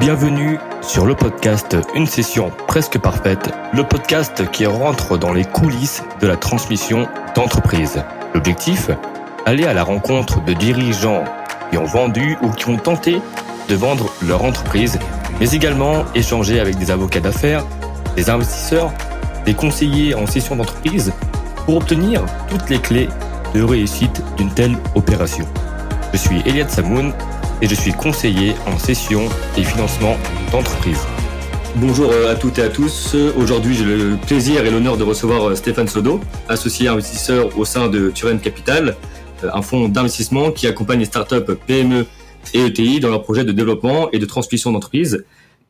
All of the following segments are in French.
Bienvenue sur le podcast Une session presque parfaite, le podcast qui rentre dans les coulisses de la transmission d'entreprise. L'objectif Aller à la rencontre de dirigeants qui ont vendu ou qui ont tenté de vendre leur entreprise, mais également échanger avec des avocats d'affaires, des investisseurs, des conseillers en session d'entreprise pour obtenir toutes les clés de réussite d'une telle opération. Je suis Eliade Samoun et je suis conseiller en session et financement d'entreprise. Bonjour euh, à toutes et à tous. Aujourd'hui, j'ai le plaisir et l'honneur de recevoir euh, Stéphane Sodo, associé investisseur au sein de Turen Capital, euh, un fonds d'investissement qui accompagne les startups PME et ETI dans leurs projets de développement et de transmission d'entreprise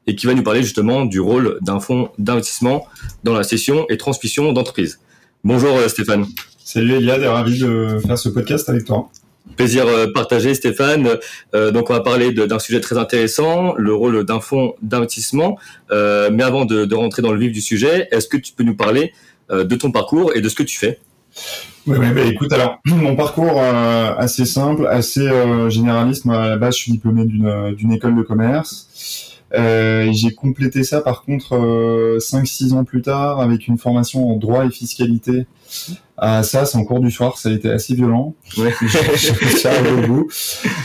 et qui va nous parler justement du rôle d'un fonds d'investissement dans la session et transmission d'entreprise. Bonjour Stéphane. Salut Eliade, ravi de faire ce podcast avec toi. Plaisir euh, partagé, Stéphane. Euh, donc, on va parler d'un sujet très intéressant, le rôle d'un fonds d'investissement. Euh, mais avant de, rentrer dans le vif du sujet, est-ce que tu peux nous parler de ton parcours et de ce que tu fais? Oui, bah, écoute, alors, mon parcours assez simple, assez généraliste. Moi, à la base, je suis diplômé d'une école de commerce. J'ai complété ça, par contre, 5-6 ans plus tard, avec une formation en droit et fiscalité ah, ça, c'est en cours du soir, ça a été assez violent. Ouais.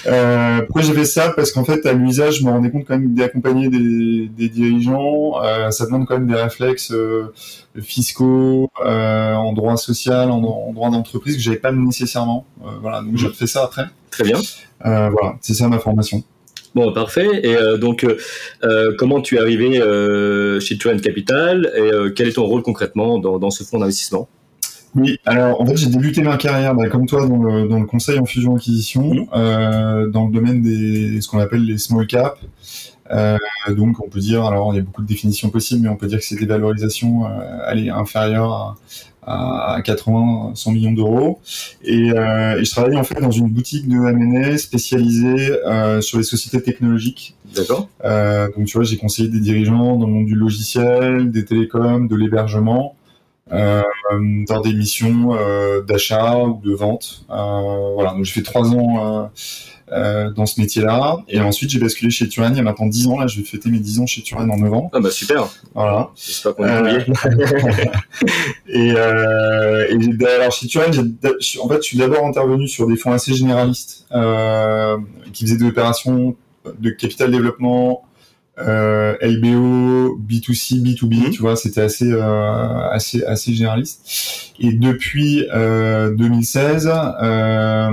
Euh, pourquoi j'ai fait ça? Parce qu'en fait, à l'usage, je me rendais compte quand même d'accompagner des, des dirigeants, euh, ça demande quand même des réflexes euh, fiscaux, euh, en droit social, en, droit d'entreprise que j'avais pas nécessairement. Euh, voilà, donc j'ai refait ça après. Très bien. voilà, c'est ça ma formation. Bon, parfait. Et donc, comment tu es arrivé chez Turin Capital et quel est ton rôle concrètement dans, dans ce fonds d'investissement? Oui, alors en fait j'ai débuté ma carrière bah, comme toi dans le, dans le conseil en fusion acquisition mmh. euh, dans le domaine des ce qu'on appelle les small caps. Euh, donc on peut dire alors il y a beaucoup de définitions possibles mais on peut dire que c'est des valorisations euh, inférieures à, à 80 100 millions d'euros et, euh, et, je travaillais en fait dans une boutique de M&A spécialisée euh, sur les sociétés technologiques. D'accord. Euh, donc tu vois j'ai conseillé des dirigeants dans le monde du logiciel, des télécoms, de l'hébergement dans des missions d'achat ou de vente. Voilà, donc j'ai fait trois ans dans ce métier-là. Et ensuite, j'ai basculé chez Turan il y a maintenant 10 ans. Là, je vais fêter mes 10 ans chez Turan en novembre. Ah bah super. Voilà. J'espère qu'on est et, euh, et alors chez Turan, en fait, je suis d'abord intervenu sur des fonds assez généralistes euh, qui faisaient des opérations de capital développement, euh, LBO, B2C, B2B, mhm. tu vois, c'était assez, euh, assez, assez généraliste. Et depuis euh, 2016, euh,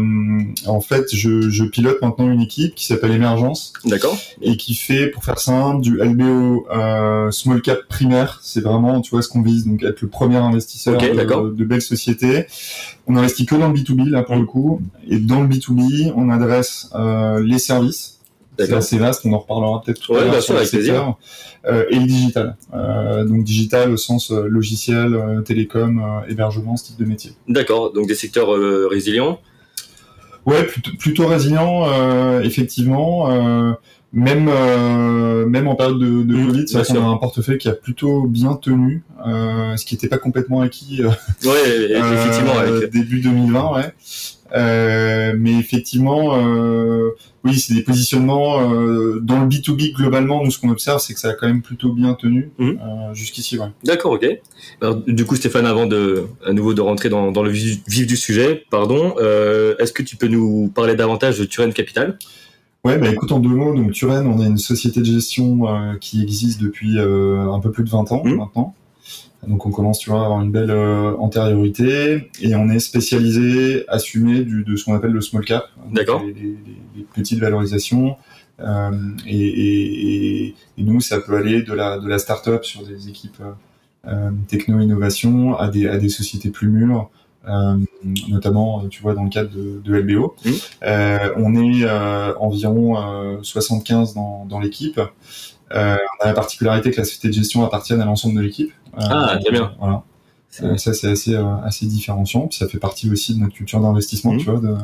en fait, je, je, pilote maintenant une équipe qui s'appelle Emergence. D'accord. Et qui fait, pour faire simple, du LBO euh, small cap primaire. C'est vraiment, tu vois, ce qu'on vise, donc être le premier investisseur de, de, belles sociétés. On investit que dans le B2B là pour le coup, et dans le B2B, on adresse euh, les services c'est assez vaste, on en reparlera peut-être tout à l'heure sur le secteur. Euh, et le digital. Euh, donc digital au sens euh, logiciel, euh, télécom, euh, hébergement, ce type de métier. D'accord, donc des secteurs résilients Ouais, plutôt, plutôt résilients, effectivement. même même en période de, de mmh, Covid, c'est qu'on a un portefeuille qui a plutôt bien tenu, ce qui n'était pas complètement acquis. ouais, effectivement. Avec... Début 2020, ouais. Euh, mais effectivement, euh, oui, c'est des positionnements euh, dans le B2B globalement. Nous, ce qu'on observe, c'est que ça a quand même plutôt bien tenu mhm. jusqu'ici. Ouais. D'accord, ok. Alors, du coup, Stéphane, avant de à nouveau de rentrer dans, dans le vif du sujet, pardon, est-ce que tu peux nous parler davantage de Turen Capital? Ouais, bah écoute en deux mots, donc Turen, on est une société de gestion qui existe depuis un peu plus de 20 ans mhm. maintenant. Donc on commence, tu vois, à avoir une belle euh, antériorité et on est spécialisé, assumé du, de ce qu'on appelle le small cap, d'accord, les, petites valorisations. Euh, et, et, et, nous, ça peut aller de la de la start-up sur des équipes euh, techno-innovation à des à des sociétés plus mûres. Euh, notamment, tu vois, dans le cadre de, de LBO. Mmh. Euh, on est euh, environ 75 dans, dans l'équipe. Euh, on a la particularité que la société de gestion appartienne à l'ensemble de l'équipe. Euh, ah, très bien. Voilà. Euh, ça, c'est assez, assez différenciant. Puis ça fait partie aussi de notre culture d'investissement, mmh. tu vois. De,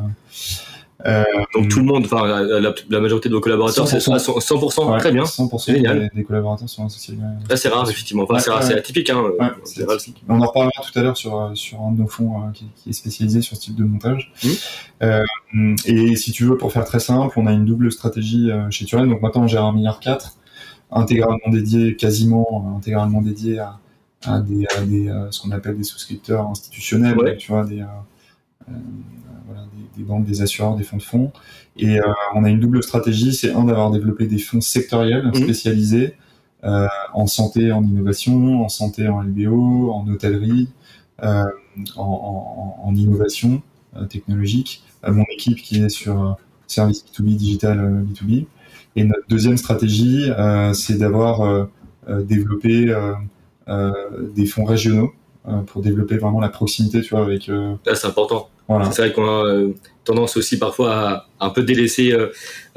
euh, Donc tout le monde, enfin la, majorité de vos collaborateurs, c'est 100%, 100% très bien. 100% des, des, collaborateurs sont associés. Là c'est rare effectivement, enfin, c'est atypique. Hein, atypique. On en reparlera tout à l'heure sur, sur un de nos fonds euh, qui, qui, est spécialisé sur ce type de montage. Mmh. Euh, et si tu veux, pour faire très simple, on a une double stratégie chez Turen. Donc maintenant on gère un milliard 4 intégralement dédié, quasiment intégralement dédié à, à des, à des ce qu'on appelle des souscripteurs institutionnels, tu vois, des, voilà, des, des, banques, des assureurs, des fonds de fonds. Et on a une double stratégie, c'est un d'avoir développé des fonds sectoriels mmh. spécialisés euh, en santé, en innovation, en santé, en LBO, en hôtellerie, euh, en, en, innovation euh, technologique. mon équipe qui est sur service B2B, digital B2B. Et notre deuxième stratégie, c'est d'avoir développé des fonds régionaux pour développer vraiment la proximité, tu vois, avec. c'est important. Voilà. C'est vrai qu'on a tendance aussi parfois à, un peu délaisser euh,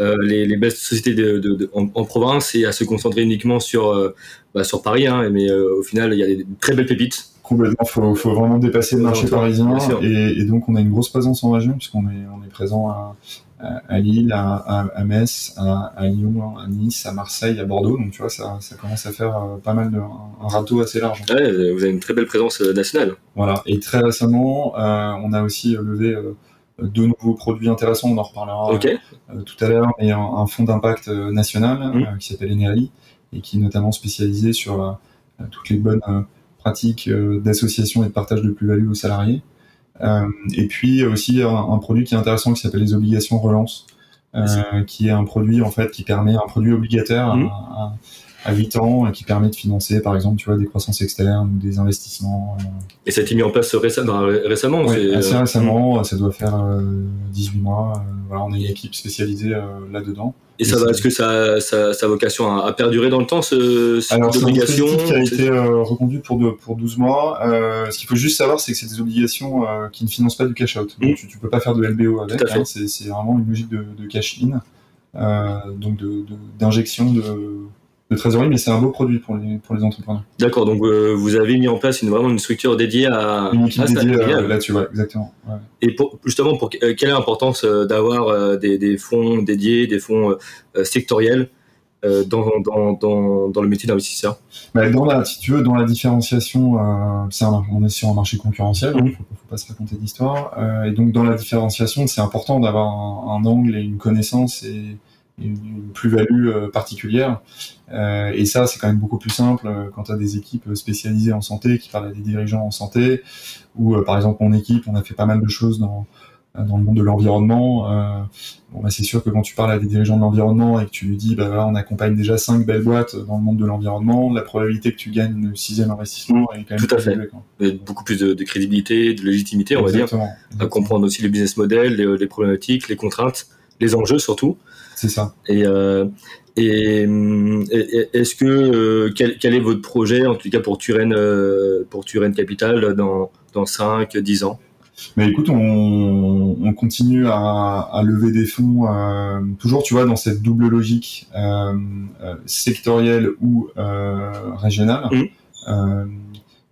euh, les, les, belles sociétés de, en, province et à se concentrer uniquement sur, euh, bah, sur Paris. Hein, mais au final, il y a des très belles pépites. Complètement, faut, faut vraiment dépasser le marché parisien. Et, et, donc, on a une grosse présence en région puisqu'on est, on est présent à, à, Lille, à, à, Metz, à, à, Lyon, à Nice, à Marseille, à Bordeaux. Donc, tu vois, ça, ça commence à faire pas mal de, un, râteau assez large. Ouais, vous avez une très belle présence nationale. Voilà. Et très récemment, on a aussi levé de nouveaux produits intéressants, on en reparlera euh, tout à l'heure, et un, fonds d'impact euh, national mmh. euh, qui s'appelle Eneri et qui est notamment spécialisé sur toutes les bonnes pratiques d'association et de partage de plus-value aux salariés. et puis aussi un, produit qui est intéressant qui s'appelle les obligations relance, qui est un produit en fait qui permet un produit obligataire mmh. à, à 8 ans et qui permet de financer, par exemple, tu vois, des croissances externes ou des investissements. Euh. Et ça a été mis en place récemment, récemment oui, assez euh, récemment, ça doit faire 18 euh, mois. voilà, on est une équipe spécialisée là-dedans. Et, ça va, est-ce que ça, ça, ça, a vocation à, perdurer dans le temps, ce, cette Alors, obligation qui a été reconduite pour, pour 12 mois. ce qu'il faut juste savoir, c'est que c'est des obligations qui ne financent pas du cash-out. Donc, mmh. tu, ne peux pas faire de LBO avec. Hein, c'est vraiment une logique de, de cash-in, donc d'injection de, de de trésorerie, mais c'est un beau produit pour les, pour les entrepreneurs. D'accord, donc euh, vous avez mis en place une, vraiment une structure dédiée à, une équipe dédiée euh, là-dessus, ouais, exactement. Ouais. Et pour, justement, pour, euh, quelle est l'importance d'avoir des, des, fonds dédiés, des fonds sectoriels dans, dans, dans, dans, le métier d'investisseur? Bah, dans la, Si tu veux, dans la différenciation, c'est on est sur un marché concurrentiel, il mmh. ne faut, pas se raconter d'histoire, et donc dans la différenciation, c'est important d'avoir un, un, angle et une connaissance et une, plus-value euh, particulière. Euh, et ça, c'est quand même beaucoup plus simple euh, quand tu as des équipes spécialisées en santé qui parlent à des dirigeants en santé, ou par exemple mon équipe, on a fait pas mal de choses dans dans le monde de l'environnement. Euh, bon, bah, c'est sûr que quand tu parles à des dirigeants de l'environnement et que tu lui dis, bah voilà, on accompagne déjà cinq belles boîtes dans le monde de l'environnement, la probabilité que tu gagnes le sixième investissement est quand même tout à fait. beaucoup plus de, de, crédibilité, de légitimité, on va dire, à comprendre aussi le business model, les, les problématiques, les contraintes, les enjeux surtout. C'est ça. Et, euh, et, est-ce que euh, quel, quel, est votre projet, en tout cas pour Turen, euh, pour Turen Capital, dans, dans 5, 10 ans? Mais écoute, on, on continue à, à, lever des fonds, euh, toujours, tu vois, dans cette double logique euh, sectorielle ou régionale. Mmh.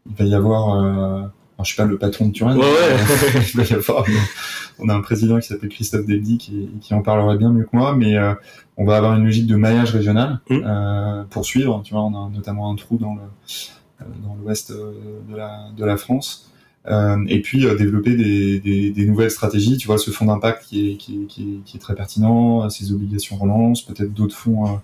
il va y avoir je suis pas le patron de Turin. Ouais, on a un président qui s'appelle Christophe Deldy qui, qui, en parlerait bien mieux que moi, mais euh, on va avoir une logique de maillage régional mmh. euh, pour suivre. Tu vois, on a notamment un trou dans le euh, dans l'ouest de la de la France. Euh, et puis développer des, des, des, nouvelles stratégies. Tu vois, ce fonds d'impact qui est, qui, qui, qui est très pertinent, ces obligations relance, peut-être d'autres fonds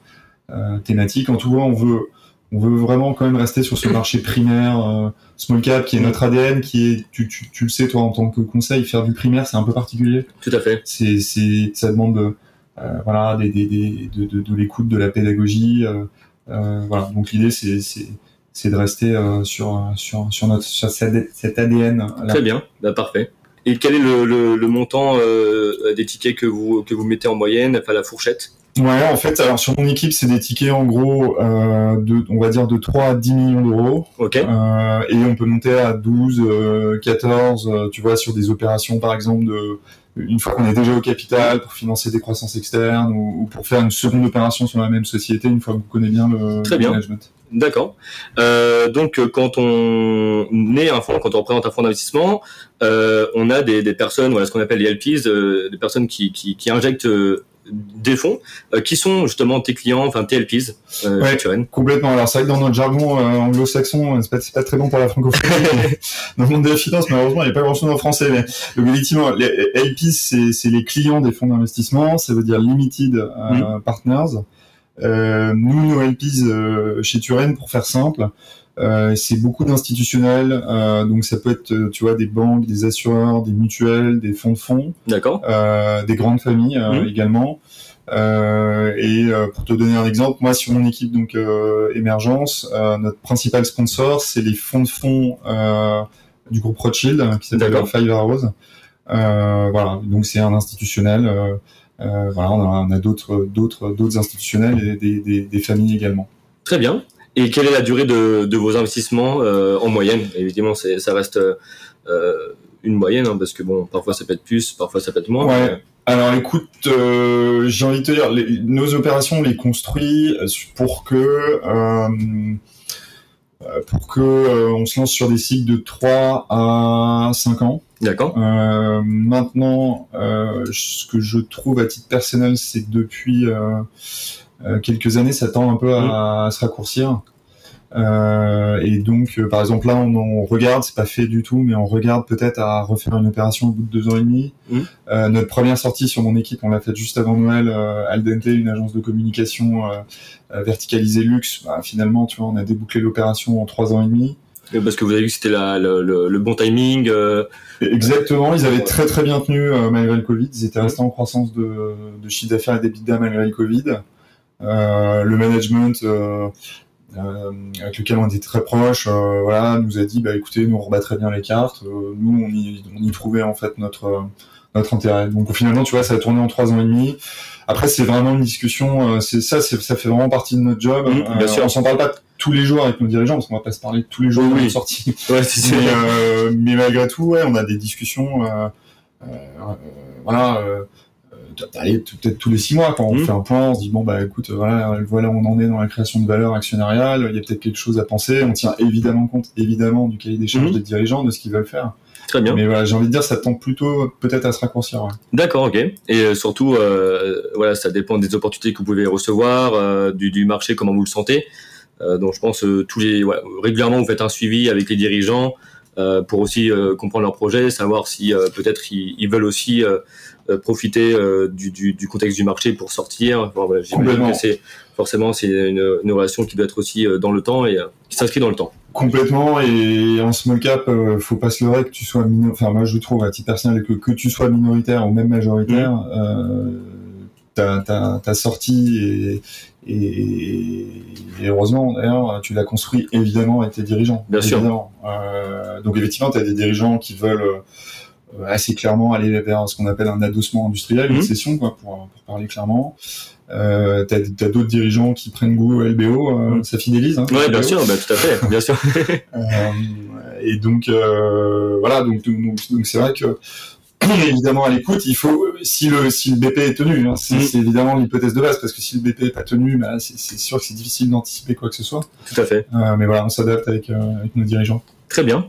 thématiques. En tout cas, on veut on veut vraiment quand même rester sur ce marché primaire, euh, small cap, qui est notre ADN, qui est, tu, tu, tu, le sais toi en tant que conseil, faire du primaire, c'est un peu particulier. Tout à fait. C'est, c'est, ça demande de, euh, voilà, des, des, des, de, de, de l'écoute, de la pédagogie. Euh, euh voilà. Donc l'idée, c'est, c'est, c'est de rester euh, sur, sur, sur notre, sur cet ADN. Là. Très bien, bah, parfait. Et quel est le, le, le montant des tickets que vous, que vous mettez en moyenne, enfin la fourchette? Ouais, en fait, alors sur mon équipe, c'est des tickets en gros euh, de, on va dire de 3 à 10 millions d'euros. Ok. Euh, et on peut monter à 12, euh, 14, euh, tu vois, sur des opérations par exemple de une fois qu'on est déjà au capital pour financer des croissances externes ou, pour faire une seconde opération sur la même société une fois que vous connaissez bien le, Très bien. management. D'accord. Euh, donc quand on est un fonds, quand on représente un fonds d'investissement, euh, on a des, des personnes, voilà ce qu'on appelle les LPs, euh, des personnes qui, qui, qui injectent des fonds euh, qui sont justement tes clients, enfin tes LPs. Euh, ouais, complètement. Alors c'est vrai que dans notre jargon euh, anglo-saxon, c'est pas, pas très bon pour la francophonie. dans le monde de la finance, malheureusement, il n'y a pas grand-chose en français. Mais donc, effectivement, les LPs, c'est les clients des fonds d'investissement. Ça veut dire Limited mm. Partners. Euh, nous, nos LPs euh, chez Turen, pour faire simple, euh, c'est beaucoup d'institutionnels, euh, donc ça peut être, euh, tu vois, des banques, des assureurs, des mutuelles, des fonds de fonds, D'accord. euh, des grandes familles Mhm. également. Et pour te donner un exemple, moi sur mon équipe donc émergence, notre principal sponsor c'est les fonds de fonds du groupe Rothschild qui s'appelle. Five Arrows. Voilà, donc c'est un institutionnel. voilà, on a, on a d'autres d'autres d'autres institutionnels et des, des, des familles également. Très bien. Et quelle est la durée de, de vos investissements euh, en moyenne? Évidemment, ça reste euh, une moyenne, hein, parce que bon, parfois ça peut être plus, parfois ça peut être moins. Ouais. Alors écoute, euh, j'ai envie de te dire, les- nos opérations, on les construit pour que pour que euh, on se lance sur des cycles de 3 à 5 ans. D'accord. Euh, maintenant, euh, ce que je trouve à titre personnel, c'est que depuis quelques années, ça tend un peu à, à se raccourcir. Euh, et donc, euh, par exemple, là, on, on regarde, c'est pas fait du tout, mais on regarde peut-être à refaire une opération au bout de deux ans et demi. Euh, notre première sortie sur mon équipe, on l'a faite juste avant Noël, euh, Aldente, une agence de communication euh, euh, verticalisée luxe. Bah, finalement, tu vois, on a débouclé l'opération en trois ans et demi. Parce que vous avez vu que c'était le, le- le bon timing. euh, Exactement, ils avaient très très bien tenu euh, malgré le Covid. Ils étaient restés en croissance de, de chiffre d'affaires et d'EBITDA malgré le Covid. Euh, le management euh, euh, avec lequel on était très proche, voilà, nous a dit bah écoutez, nous on rebat très bien les cartes. Nous on y, on y trouvait en fait notre notre intérêt. Donc finalement, tu vois, ça a tourné en trois ans et demi. Après, c'est vraiment une discussion. c'est ça, ça fait vraiment partie de notre job. Mhm, bien sûr. On s'en parle pas tous les jours avec nos dirigeants parce qu'on va pas se parler tous les jours Oui, de sortie Ouais, mais, euh, mais malgré tout, ouais, on a des discussions. Euh, voilà. Allez, peut-être tous les six mois, quand on Mhm. fait un point, on se dit bon bah écoute, voilà, voilà où on en est dans la création de valeur actionnariale. Il y a peut-être quelque chose à penser. On tient évidemment compte, évidemment, du cahier des charges Mhm. des dirigeants, de ce qu'ils veulent faire. Très bien. Mais voilà, j'ai envie de dire, ça tend plutôt peut-être à se raccourcir. Ouais. D'accord, ok. Et euh, surtout, euh, voilà, ça dépend des opportunités que vous pouvez recevoir, euh, du, du marché, comment vous le sentez. Euh, donc, je pense tous les, ouais, régulièrement, vous faites un suivi avec les dirigeants pour aussi comprendre leur projet, savoir si peut-être ils, ils veulent aussi profiter euh, du, du, du contexte du marché pour sortir. Enfin, voilà, que c'est forcément c'est une, une relation qui doit être aussi euh, dans le temps et euh, qui s'inscrit dans le temps. Complètement et en small cap, euh, faut pas se leurrer que tu sois minor... enfin moi je trouve à titre personnel que que tu sois minoritaire ou même majoritaire, euh, ta, ta, ta sortie et, et, et heureusement d'ailleurs tu l'as construit évidemment avec tes dirigeants. Bien sûr. Euh, donc effectivement tu as des dirigeants qui veulent euh, assez clairement aller vers ce qu'on appelle un adossement industriel, Mhm. une cession quoi pour, pour parler clairement. Euh, t'as as, d'autres dirigeants qui prennent goût au LBO, euh, Mhm. ça fidélise. Hein, Ouais, LBO. bien sûr, bah, tout à fait, bien sûr. Euh, et donc euh, voilà, donc donc donc c'est vrai que évidemment à l'écoute. Il faut si le si le BP est tenu, hein, c'est Mhm. c'est évidemment l'hypothèse de base parce que si le BP est pas tenu, bah, c'est sûr que c'est difficile d'anticiper quoi que ce soit. tout à fait. Euh, mais voilà, on s'adapte avec euh, avec nos dirigeants. Très bien.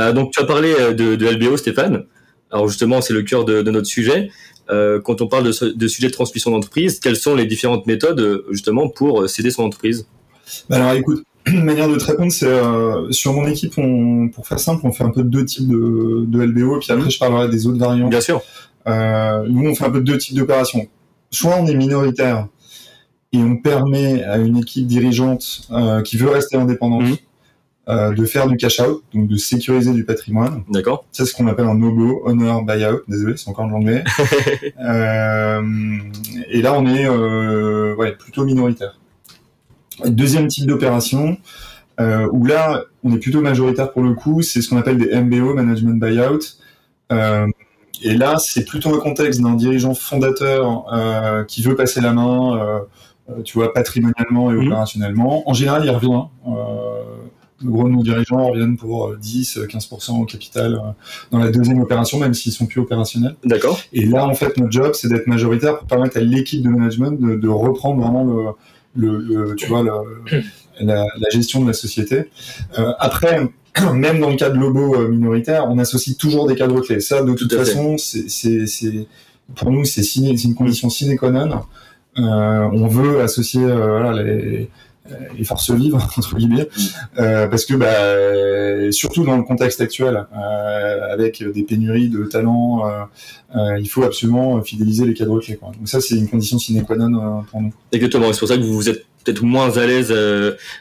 Euh, donc, tu as parlé euh, de, de LBO, Stéphane. Alors, justement, c'est le cœur de, de notre sujet. Euh, quand on parle de, de sujet de transmission d'entreprise, quelles sont les différentes méthodes, justement, pour céder son entreprise? Bah alors écoute, une manière de te répondre, c'est euh, sur mon équipe, on, pour faire simple, on fait un peu deux types de, de LBO, et puis après Mhm. je parlerai des autres variantes. Bien sûr. Euh, nous, on fait un peu deux types d'opérations. Soit on est minoritaire et on permet à une équipe dirigeante qui veut rester indépendante Mhm. Euh, de faire du cash out, donc de sécuriser du patrimoine. D'accord. C'est ce qu'on appelle un OBO, Honor Buyout. Désolé, c'est encore de l'anglais. euh, et là, on est euh, ouais, plutôt minoritaire. Deuxième type d'opération, où là, on est plutôt majoritaire pour le coup, c'est ce qu'on appelle des MBO, Management Buyout. Et là, c'est plutôt le contexte d'un dirigeant fondateur qui veut passer la main, tu vois, patrimonialement et Mhm. opérationnellement. En général, il revient. Euh, le gros de nos dirigeants reviennent pour euh, 10-15% au capital euh, dans la deuxième opération, même s'ils sont plus opérationnels. D'accord. Et là, en fait, notre job, c'est d'être majoritaire pour permettre à l'équipe de management de, de reprendre vraiment le, le, le- tu vois, le- la, la gestion de la société. Euh, après, même dans le cas de Lobo euh, minoritaire, on associe toujours des cadres clés. Ça, de toute Tout façon, c'est, pour nous, c'est, une condition sine qua non. Euh, on veut associer euh, voilà, les, les forces vives entre guillemets, parce que bah, surtout dans le contexte actuel, avec des pénuries de talents, il faut absolument fidéliser les cadres clés. Donc ça, c'est une condition sine qua non pour nous. Exactement. C'est pour ça que vous êtes peut-être moins à l'aise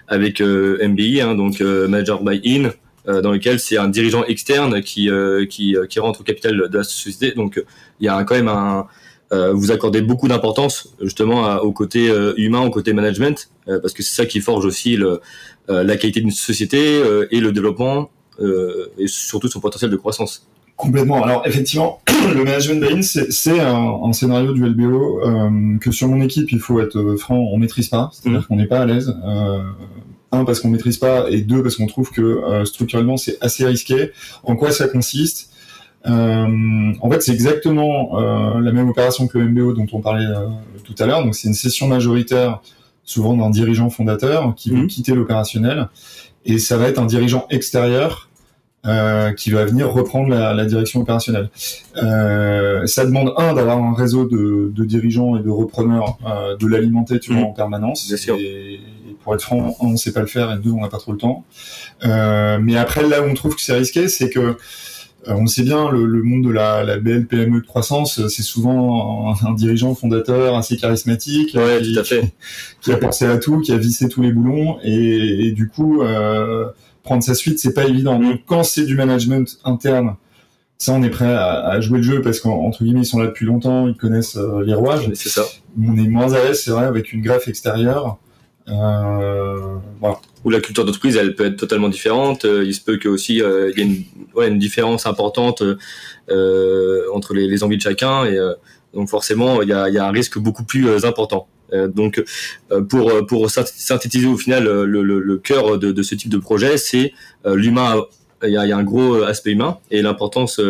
avec MBI, hein, donc Manager by In. Euh, dans lequel c'est un dirigeant externe qui, euh, euh, qui, rentre au capital de la société. Donc il y a quand même un, vous accordez beaucoup d'importance justement au côté humain, au côté management, parce que c'est ça qui forge aussi le, la qualité d'une société et le développement et surtout son potentiel de croissance. Complètement. Alors effectivement, le management buy c'est un, un, scénario du LBO que sur mon équipe, il faut être franc, on maîtrise pas, c'est-à-dire mmh. qu'on n'est pas à l'aise. Euh, un parce qu'on maîtrise pas et deux parce qu'on trouve que euh, structurellement c'est assez risqué. En quoi ça consiste? euh, En fait, c'est exactement euh, la même opération que le MBO dont on parlait tout à l'heure. Donc c'est une session majoritaire, souvent d'un dirigeant fondateur qui veut mmh. quitter l'opérationnel, et ça va être un dirigeant extérieur euh, qui va venir reprendre la, la direction opérationnelle. Euh, ça demande un d'avoir un réseau de, de, dirigeants et de repreneurs, euh, de l'alimenter tu vois, mmh. en permanence. Sûr. Et, pour être franc, un, on sait pas le faire et deux, on n'a pas trop le temps. Euh, mais après, là où on trouve que c'est risqué, c'est que euh, on sait bien, le, le, monde de la, la BLPME de croissance, c'est souvent un, un, dirigeant fondateur assez charismatique, ouais, qui, tout à fait. qui, a pensé à tout, qui a vissé tous les boulons, et, et du coup, euh, prendre sa suite, c'est pas évident. Donc quand c'est du management interne, ça on est prêt à, jouer le jeu parce qu'entre guillemets ils sont là depuis longtemps, ils connaissent euh, les rouages. C'est ça. On est moins à l'aise, c'est vrai, avec une greffe extérieure. Euh, voilà. Où la culture d'entreprise, elle peut être totalement différente. Euh, il se peut que aussi il y ait une, différence importante entre les, envies de chacun et donc forcément il y a, un risque beaucoup plus important. Euh, donc, euh, pour, synthétiser au final euh, le, cœur de, ce type de projet, c'est l'humain il y, a, il y, a, un gros aspect humain et l'importance,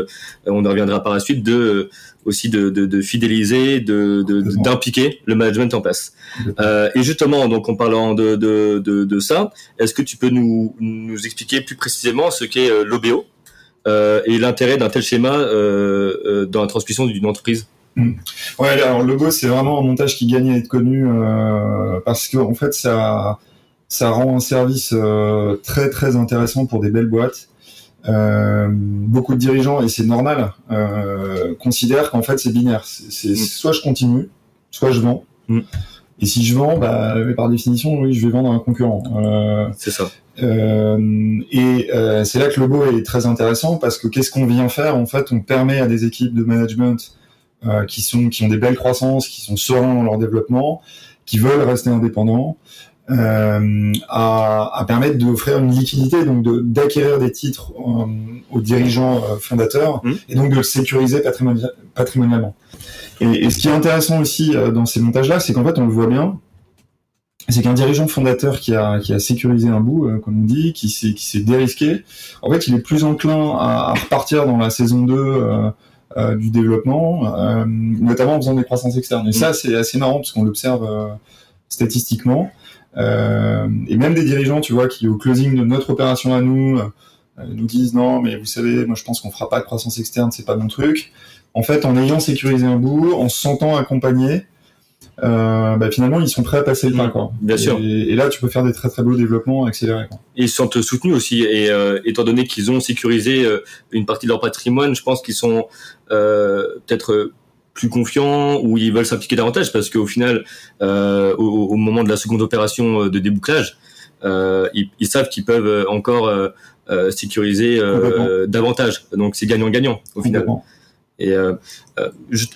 on y reviendra par la suite, de aussi de, de, de fidéliser, de d'impliquer le management en place. Euh, et justement, donc en parlant de, de, de ça, est-ce que tu peux nous, nous expliquer plus précisément ce qu'est l'OBO euh, et l'intérêt d'un tel schéma euh, dans la transmission d'une entreprise? Mm. Ouais, alors le logo, c'est vraiment un montage qui gagne à être connu euh, parce que en fait, ça, ça rend un service euh, très très intéressant pour des belles boîtes. Euh, beaucoup de dirigeants, et c'est normal, euh, considèrent qu'en fait c'est binaire. C'est mm. soit je continue, soit je vends. Mm. Et si je vends, bah, par définition, oui, je vais vendre à un concurrent. Euh, c'est ça. Et c'est là que le logo est très intéressant parce que qu'est-ce qu'on vient faire? En fait, on permet à des équipes de management qui sont qui ont des belles croissances, qui sont sereins dans leur développement, qui veulent rester indépendants, euh, à, à, permettre d'offrir une liquidité, donc d'acquérir des titres euh, aux dirigeants euh, fondateurs mmh. et donc de le sécuriser patrimonialement. Et, et, ce qui est intéressant aussi dans ces montages-là, c'est qu'en fait on le voit bien, c'est qu'un dirigeant fondateur qui a, qui a sécurisé un bout, comme on dit, qui s'est qui s'est dérisqué, en fait il est plus enclin à, à repartir dans la saison 2 euh, du développement, notamment en faisant des croissances externes. Et ça, mm. c'est assez marrant parce qu'on l'observe statistiquement. Et même des dirigeants, tu vois, qui au closing de notre opération à nous nous disent non, mais vous savez, moi je pense qu'on fera pas de croissance externe, c'est pas mon truc. En fait, en ayant sécurisé un bout, en se sentant accompagné, euh, bah, finalement ils sont prêts à passer le pas quoi. Bien et, sûr. Et, là tu peux faire des très très beaux développements accélérés. Quoi. ils sentent soutenus aussi et euh, étant donné qu'ils ont sécurisé euh, une partie de leur patrimoine, je pense qu'ils sont euh, peut-être plus confiants ou ils veulent s'impliquer davantage parce qu'au final, au, au, moment de la seconde opération de débouclage, ils, ils, savent qu'ils peuvent encore sécuriser davantage. Donc c'est gagnant-gagnant au final. Et euh, euh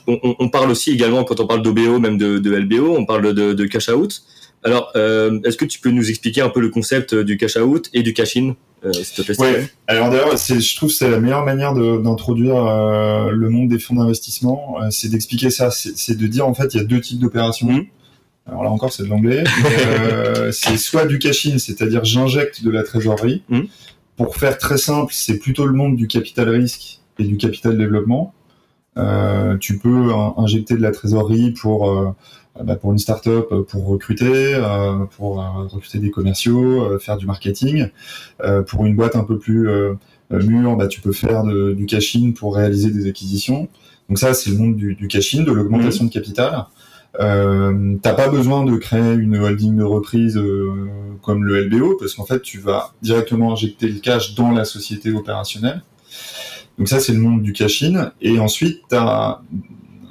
on, on, parle aussi également, quand on parle d'OBO, même de, de, LBO, on parle de, de cash out. Alors, euh, est-ce que tu peux nous expliquer un peu le concept du cash out et du cash in? euh, s'il te plaît Ouais. Alors d'ailleurs, je trouve que c'est la meilleure manière d'introduire euh, le monde des fonds d'investissement, euh, c'est d'expliquer ça. C'est de dire en fait, il y a deux types d'opérations. Mmh. Alors là encore, c'est de l'anglais. c'est soit du cash-in, c'est-à-dire j'injecte de la trésorerie. Mmh. Pour faire très simple, c'est plutôt le monde du capital risque et du capital développement. Euh, tu peux injecter de la trésorerie pour euh, bah, pour une startup, euh, pour recruter, pour recruter des commerciaux, faire du marketing. pour une boîte un peu plus mûre, bah, tu peux faire de, du cash-in pour réaliser des acquisitions. Donc ça, c'est le monde du, du cash-in, de l'augmentation mmh. de capital. Euh, T'as pas besoin de créer une holding de reprise euh, comme le LBO parce qu'en fait tu vas directement injecter le cash dans la société opérationnelle. Donc ça c'est le monde du cash-in et ensuite tu as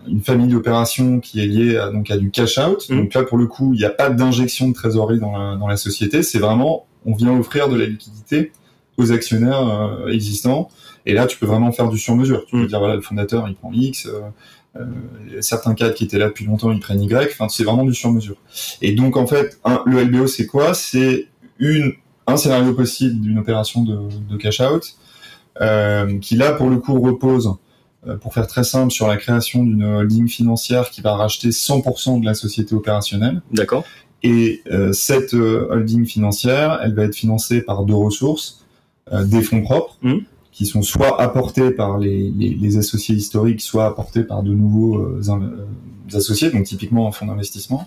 une famille d'opérations qui est liée à, donc à du cash out. Mhm. Donc là pour le coup il n'y a pas d'injection de trésorerie dans la, dans la société, c'est vraiment on vient offrir de la liquidité aux actionnaires euh, existants et là tu peux vraiment faire du sur-mesure. Tu peux Mhm. dire voilà le fondateur il prend X. euh, euh, certains cadres qui étaient là depuis longtemps, ils prennent Y. Enfin, c'est vraiment du sur-mesure. Et donc, en fait, un- le LBO, c'est quoi? C'est une un scénario possible d'une opération de, de cash out euh, qui là, pour le coup, repose, pour faire très simple, sur la création d'une holding financière qui va racheter 100% de la société opérationnelle. D'accord. Et euh, cette euh, holding financière, elle va être financée par deux ressources, euh, des fonds propres, Mhm. qui sont soit apportés par les, les, les associés historiques, soit apportés par de nouveaux euh, euh, associés, donc typiquement un fonds d'investissement.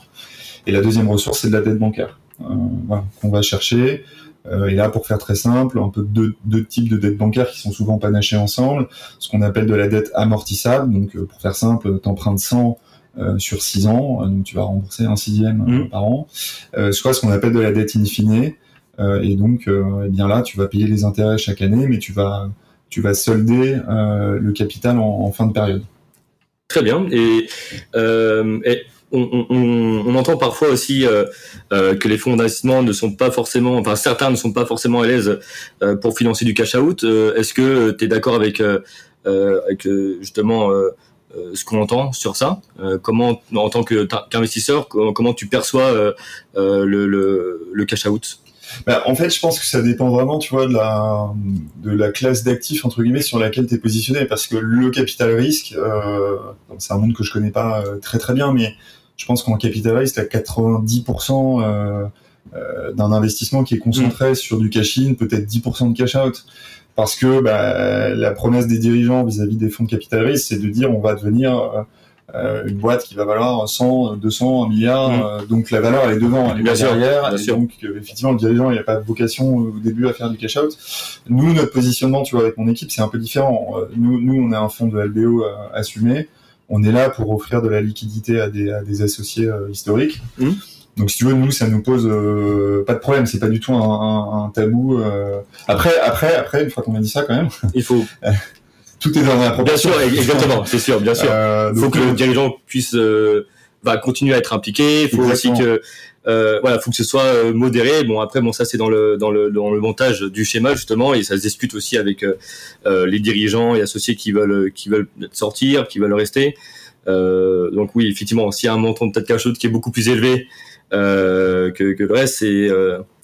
Et la deuxième ressource, c'est de la dette bancaire, euh, voilà, qu'on va chercher. Euh, et là, pour faire très simple, un peu deux, deux types de dettes bancaires qui sont souvent panachées ensemble, ce qu'on appelle de la dette amortissable. Donc, euh, pour faire simple, t'empruntes 100 euh, sur 6 ans, euh, donc tu vas rembourser un sixième Mhm. par an, euh, soit ce qu'on appelle de la dette in fine, et donc eh bien là tu vas payer les intérêts chaque année, mais tu vas tu vas solder le capital en, en fin de période. Très bien. Et, et on, entend parfois aussi euh, euh, que les fonds d'investissement ne sont pas forcément, enfin certains ne sont pas forcément à l'aise euh, pour financer du cash out. Est-ce que tu es d'accord avec, justement ce qu'on entend sur ça? Comment, en tant qu'investisseur, comment, tu perçois le, cash out? Bah, en fait, je pense que ça dépend vraiment, tu vois, de la, classe d'actifs, entre guillemets, sur laquelle tu es positionné. Parce que le capital risque, c'est un monde que je connais pas très très bien, mais je pense qu'en capital risque, tu as 90% euh, euh, d'un investissement qui est concentré sur du cash-in, peut-être 10% de cash-out. Parce que bah, la promesse des dirigeants vis-à-vis des fonds de capital risque, c'est de dire on va devenir euh, euh, une boîte qui va valoir 100, 200, 1 milliard. Mm. euh, donc la valeur, elle est devant, elle est Bien derrière. bien et sûr. donc euh, effectivement, le dirigeant, il n'a pas de vocation au début à faire du cash out. Nous, notre positionnement, tu vois, avec mon équipe, c'est un peu différent. Nous, nous, on est un fonds de LBO euh, assumé. On est là pour offrir de la liquidité à des, à des associés euh, historiques. Mhm. Donc, si tu veux, nous, ça nous pose euh, pas de problème. C'est pas du tout un, un- un tabou. euh. Après, après, après, une fois qu'on a dit ça, quand même, Il faut, tout est dans la bien proportion. sûr, exactement, c'est sûr, bien sûr. Euh, Il faut donc, que le euh, dirigeant puisse euh, va continuer à être impliqué. Il faut aussi que euh, voilà, faut que ce soit euh, modéré. Bon après, bon ça c'est dans le dans le dans le montage du schéma justement et ça se discute aussi avec euh, euh, les dirigeants et associés qui veulent qui veulent sortir, qui veulent rester. Euh, donc oui, effectivement, s'il y a un montant de tête cash qui est beaucoup plus élevé euh, que, que le reste, c'est euh, c'est-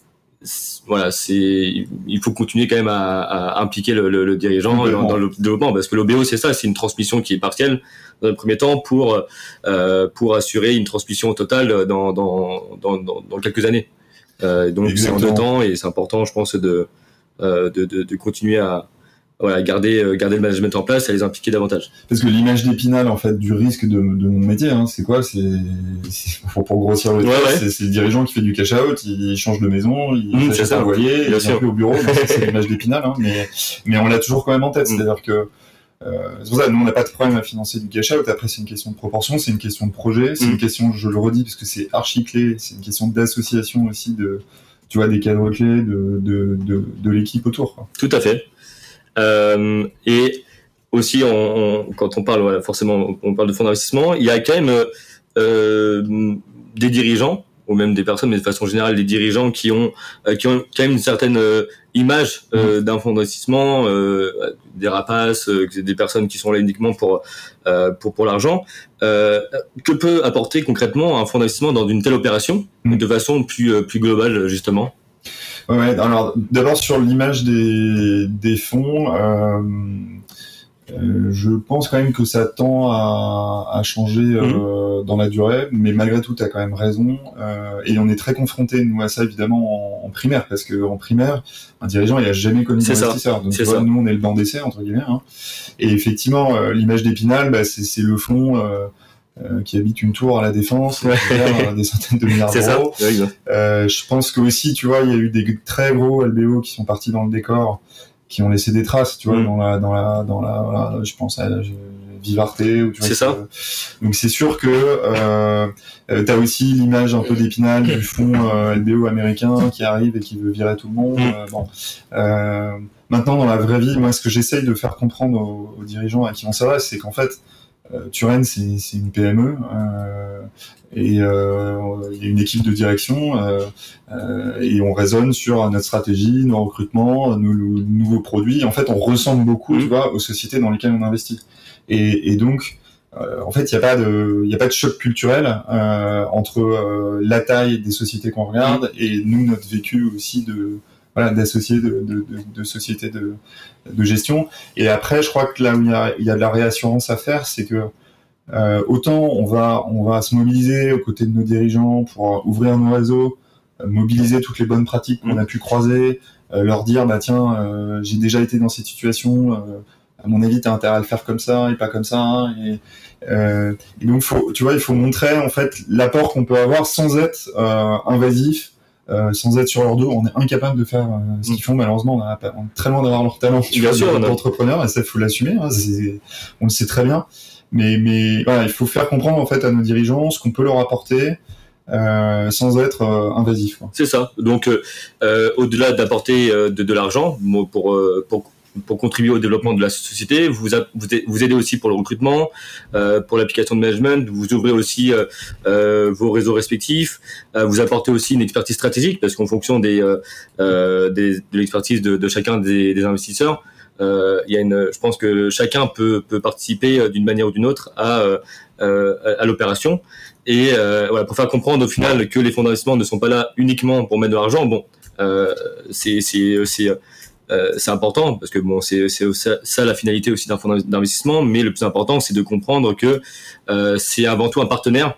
voilà, c'est il faut continuer quand même à, à impliquer le, le, le dirigeant dans, dans le développement parce que l'OBO c'est ça, c'est une transmission qui est partielle dans un premier temps pour euh, pour assurer une transmission totale dans dans dans, dans, quelques années. Euh, donc c'est en deux temps et c'est important, je pense, de euh, de, de, de continuer à voilà garder euh, garder le management en place et les impliquer davantage. Parce que l'image d'épinal en fait du risque de, de mon métier, hein, c'est quoi? C'est pour, pour grossir le Ouais, c'est le dirigeant qui fait du cash out, il change de maison, il Mmh, ça. un Bien il vient plus au bureau. c'est l'image d'épinal, hein, mais mais on l'a toujours quand même en tête. Mmh. C'est-à-dire que euh, c'est pour ça nous on n'a pas de problème à financer du cash out. Après c'est une question de proportion, c'est une question de projet, c'est Mmh. une question, je le redis parce que c'est archi clé, c'est une question d'association aussi de tu vois des cadres clés de de de, de l'équipe autour. Quoi. Tout à fait. Euh, et aussi, on, on- quand on parle, voilà, forcément, on parle de fonds d'investissement, il y a quand même euh, des dirigeants, ou même des personnes, mais de façon générale, des dirigeants qui ont, euh, qui ont quand même une certaine euh, image euh, d'un fonds d'investissement, des rapaces, des personnes qui sont là uniquement pour, pour, pour l'argent. Que peut apporter concrètement un fonds d'investissement dans une telle opération, Mm. de façon plus, plus globale, justement? Ouais, alors d'abord sur l'image des, des fonds, euh, euh, je pense quand même que ça tend à, à changer euh, dans la durée, mais malgré tout, tu as quand même raison. Euh, et on est très confronté nous à ça évidemment en, en primaire, parce que en primaire, un dirigeant il a jamais connu d'investisseur. Donc vois, ça. nous on est le banc d'essai entre guillemets. Hein. Et effectivement, euh, l'image d'Épinal, bah, c'est c'est le fonds. Euh, qui habite une tour à la défense, Ouais. euh, des centaines de milliards d'euros. Euh, je pense que aussi, tu vois, il y a eu des très gros LBO qui sont partis dans le décor qui ont laissé des traces, tu vois, Mm. dans la, dans la, dans la, je pense à ou tu vois. C'est ça. donc c'est sûr que euh, t'as aussi l'image un peu d'épinal du fonds euh, LBO américain qui arrive et qui veut virer tout le monde. Mm. Bon, maintenant dans la vraie vie, moi ce que j'essaye de faire comprendre aux, aux dirigeants à qui on s'adresse, c'est qu'en fait euh, Turen c'est une PME euh, et euh, il y a une équipe de direction euh, euh, et on raisonne sur notre stratégie, nos recrutements, nos, nos nouveaux produits. En fait, on ressemble beaucoup, tu vois, aux sociétés dans lesquelles on investit. Et, et donc, euh, en fait, il n'y a pas de, il a pas de choc culturel euh, entre euh, la taille des sociétés qu'on regarde et nous notre vécu aussi de voilà d'associés de, de, de, de sociétés de, de gestion. Et après, je crois que là où il y a, il y a de la réassurance à faire, c'est que euh, autant on va on va se mobiliser aux côtés de nos dirigeants pour ouvrir nos réseaux, mobiliser toutes les bonnes pratiques qu'on a pu croiser, euh, leur dire bah tiens euh, j'ai déjà été dans cette situation, euh, à mon avis t'as intérêt à le faire comme ça et pas comme ça hein, et, euh, et donc faut tu vois il faut montrer en fait l'apport qu'on peut avoir sans être euh, invasif. Euh, sans être sur leur dos, on est incapable de faire euh, ce qu'ils font. Malheureusement, on, a on est très loin d'avoir leur talent. Tu Bien sûr, d'entrepreneur, et ça, faut l'assumer. hein, c'est- on le sait très bien. Mais, mais voilà, il faut faire comprendre en fait à nos dirigeants ce qu'on peut leur apporter euh, sans être euh, invasif. C'est ça. Donc, euh, euh, au-delà d'apporter euh, de, de l'argent pour, euh, pour, pour contribuer au développement de la société, vous, vous, vous aidez aussi pour le recrutement, euh, pour l'application de management, vous ouvrez aussi euh, euh, vos réseaux respectifs, euh, vous apportez aussi une expertise stratégique parce qu'en fonction des, euh, des- de l'expertise de, de chacun des, des investisseurs, il y a une, je pense que chacun peut, peut participer d'une manière ou d'une autre à, à, l'opération. Et voilà, pour faire comprendre au final que les fonds d'investissement ne sont pas là uniquement pour mettre de l'argent, bon, c'est c'est euh, c'est important parce que bon, c'est c'est ça, ça la finalité aussi d'un fonds d'investissement, mais le plus important c'est de comprendre que euh, c'est avant tout un partenaire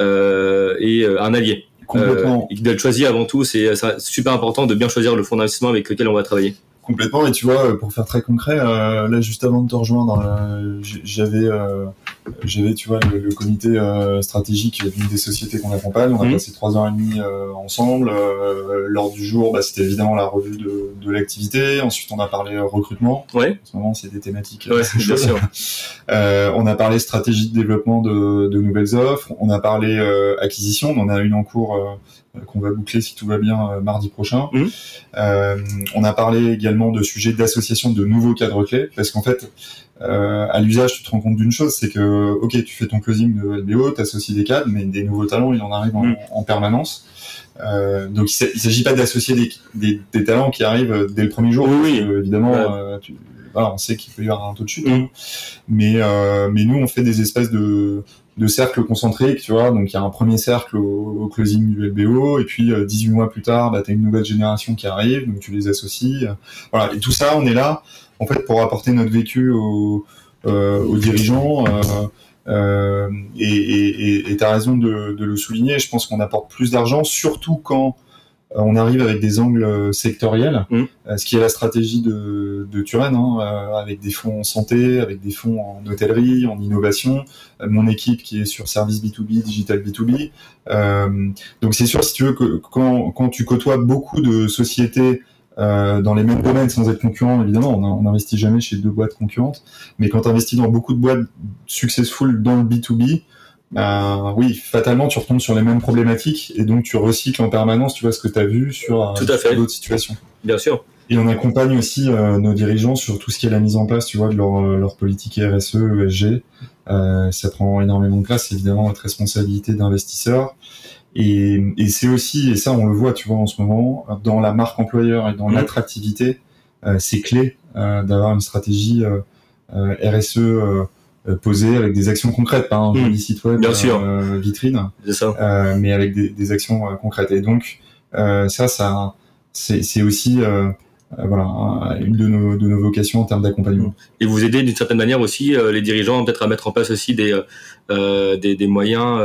euh, et euh, un allié. Complètement. Euh, et de le choisir avant tout, c'est c'est super important de bien choisir le fonds d'investissement avec lequel on va travailler. Complètement. Et tu vois, pour faire très concret, euh, là juste avant de te rejoindre, euh, j'avais, euh, j'avais, tu vois, le, le comité euh, stratégique d'une des sociétés qu'on accompagne. On a Mhm. passé trois heures et demie euh, ensemble. Euh, lors du jour, bah, c'était évidemment la revue de, de l'activité. Ensuite, on a parlé euh, recrutement. Ouais, En ce moment, c'est des thématiques. ouais, bien sûr. Euh, on a parlé stratégie de développement de, de nouvelles offres. On a parlé euh, acquisition. On en a une en cours euh, qu'on va boucler si tout va bien euh, mardi prochain. Mhm. Euh, on a parlé également de sujets d'association de nouveaux cadres clés parce qu'en fait, euh, à l'usage, tu te rends compte d'une chose, c'est que ok, tu fais ton closing de LBO, tu associes des cadres, mais des nouveaux talents, il en arrive en, en permanence. Euh, donc il il s'agit pas d'associer des, des, des talents qui arrivent euh, dès le premier jour. Oui, que, évidemment, Ouais. euh, tu- voilà, on sait qu'il peut y avoir un taux de chute. Mhm. hein. Mais euh, mais nous on fait des espèces de de cercles concentriques, tu vois. Donc il y a un premier cercle au, au closing du LBO et puis euh, 18 mois plus tard, bah, tu as une nouvelle génération qui arrive, donc tu les associes. euh, voilà, et tout ça, on est là en fait pour apporter notre vécu aux, euh, aux dirigeants. Euh, euh, et tu as raison de, de le souligner. Je pense qu'on apporte plus d'argent, surtout quand euh, on arrive avec des angles euh, sectoriels, Mhm. euh, ce qui est la stratégie de, de Turen, hein, euh, avec des fonds en santé, avec des fonds en hôtellerie, en innovation, mon équipe qui est sur service B2B, digital B2B. Euh, donc c'est sûr, si tu veux, que quand, quand tu côtoies beaucoup de sociétés euh, dans les mêmes domaines sans être concurrent, évidemment, on n'investit jamais chez deux boîtes concurrentes, mais quand tu investis dans beaucoup de boîtes successful dans le B2B, bah, oui, fatalement, tu retombes sur les mêmes problématiques et donc tu recycles en permanence, tu vois, ce que tu as vu sur, euh, sur d'autres situations. Bien sûr. Et on accompagne aussi euh, nos dirigeants sur tout ce qui est la mise en place, tu vois, de leur, euh, leur politique RSE, ESG. Euh, ça prend énormément de place, évidemment, notre responsabilité d'investisseur. Et, et c'est aussi, et ça on le voit, tu vois, en ce moment, dans la marque employeur et dans Mhm. l'attractivité, euh, c'est clé euh, d'avoir une stratégie euh, euh, RSE euh, posée avec des actions concrètes, pas un Mhm. joli site web Bien sûr. euh, vitrine ça. euh, mais avec des, des actions concrètes. Et donc ça, ça, c'est aussi voilà un- une de nos, de nos vocations en termes d'accompagnement. et vous aidez d'une certaine manière aussi euh, les dirigeants peut-être à mettre en place aussi des euh, des, des moyens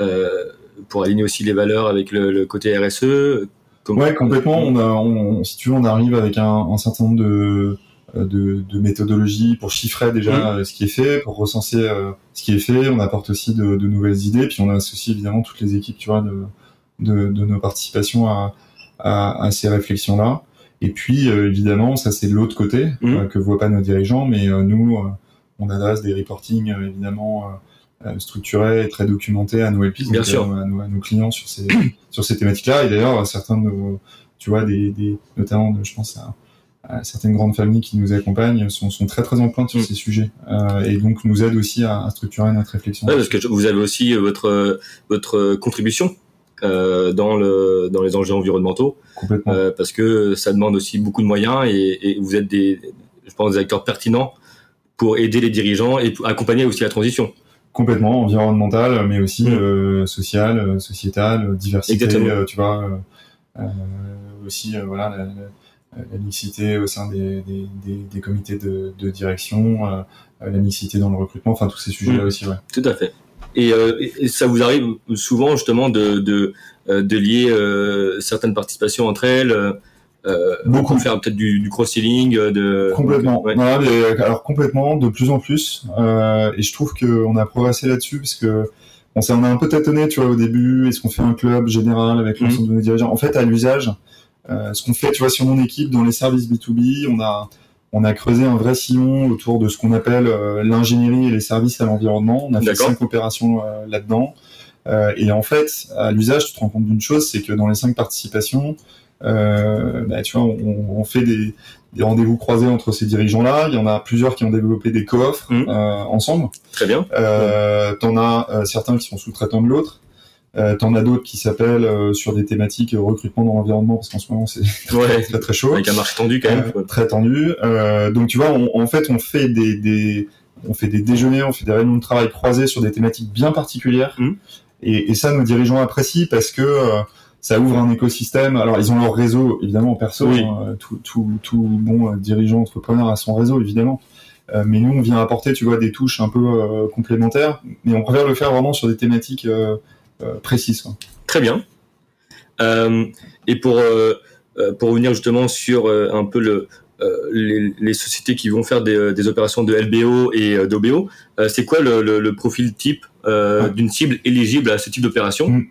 euh, pour aligner aussi les valeurs avec le, le côté RSE. Comme- Ouais, complètement. On a, on, si tu veux, on arrive avec un, un certain nombre de, de, de méthodologies pour chiffrer déjà euh, ce qui est fait, pour recenser euh, ce qui est fait. On apporte aussi de, de nouvelles idées, puis on associe évidemment toutes les équipes, tu vois, de, nos participations à, à, à ces réflexions-là. Et puis évidemment, ça c'est de l'autre côté Mhm. que voient pas nos dirigeants, mais nous, on adresse des reportings évidemment structurés et très documentés à nos LPs, Bien donc, sûr. à, nos, à nos clients sur ces sur ces thématiques-là. Et d'ailleurs, certains de nos, tu vois, des, des notamment, je pense à euh, certaines grandes familles qui nous accompagnent sont, sont très très en pointe sur Mm. ces sujets euh, et donc nous aident aussi à, à structurer notre réflexion. Ouais, parce que vous avez aussi euh, votre votre contribution euh, dans le dans les enjeux environnementaux, Complètement. euh, parce que ça demande aussi beaucoup de moyens et, et vous êtes des je pense des acteurs pertinents pour aider les dirigeants et accompagner aussi la transition. Complètement environnemental, mais aussi Mm. euh, social, euh, sociétal, euh, diversité, Exactement. euh, tu vois, euh, euh, aussi euh, voilà la, la- la mixité au sein des, des, des, des comités de, de direction, euh, la mixité dans le recrutement, enfin tous ces sujets-là Mm. aussi, ouais. Tout à fait. Et, euh, ça vous arrive souvent justement de de, euh, de lier euh, certaines participations entre elles, euh, euh, Beaucoup. pour faire peut-être du, du cross-selling, euh, de Complètement. Ouais. Voilà, mais, alors complètement, de plus en plus. Euh, et je trouve qu'on a progressé là-dessus parce que on a un peu tâtonné, tu vois, au début. Est-ce qu'on fait un club général avec Mhm. l'ensemble de nos dirigeants? En fait, à l'usage, euh, ce qu'on fait, tu vois, sur mon équipe dans les services B2B, on a on a creusé un vrai sillon autour de ce qu'on appelle euh, l'ingénierie et les services à l'environnement. On a fait cinq opérations euh, là-dedans. Euh, et en fait, à l'usage, tu te rends compte d'une chose, c'est que dans les cinq participations, euh, bah, tu vois, on, on fait des, des rendez-vous croisés entre ces dirigeants-là. Il y en a plusieurs qui ont développé des coffres Mhm. euh, ensemble. très bien. Euh, T'en as euh, certains qui sont sous-traitants de l'autre. Euh, T'en as d'autres qui s'appellent euh, sur des thématiques euh, recrutement dans l'environnement parce qu'en ce moment c'est Ouais. très très chaud, Avec un marché tendu quand même. Euh, très tendu. Euh, donc tu vois, on- en fait on fait des, des on fait des déjeuners, on fait des réunions de travail croisées sur des thématiques bien particulières. Mhm. Et, et ça nos dirigeants apprécient parce que euh, ça ouvre un écosystème. Alors ils ont leur réseau évidemment perso. Oui. hein, tout, tout, tout bon dirigeant entrepreneur a son réseau évidemment. Mais nous, on vient apporter, tu vois, des touches un peu euh, complémentaires, mais on préfère le faire vraiment sur des thématiques euh, euh, précises. Quoi. Très bien. Euh, et pour euh, pour revenir justement sur un peu le les, les sociétés qui vont faire des, des opérations de LBO et d'OBO, c'est quoi le, le, le profil type Ouais. d'une cible éligible à ce type d'opération? Mm.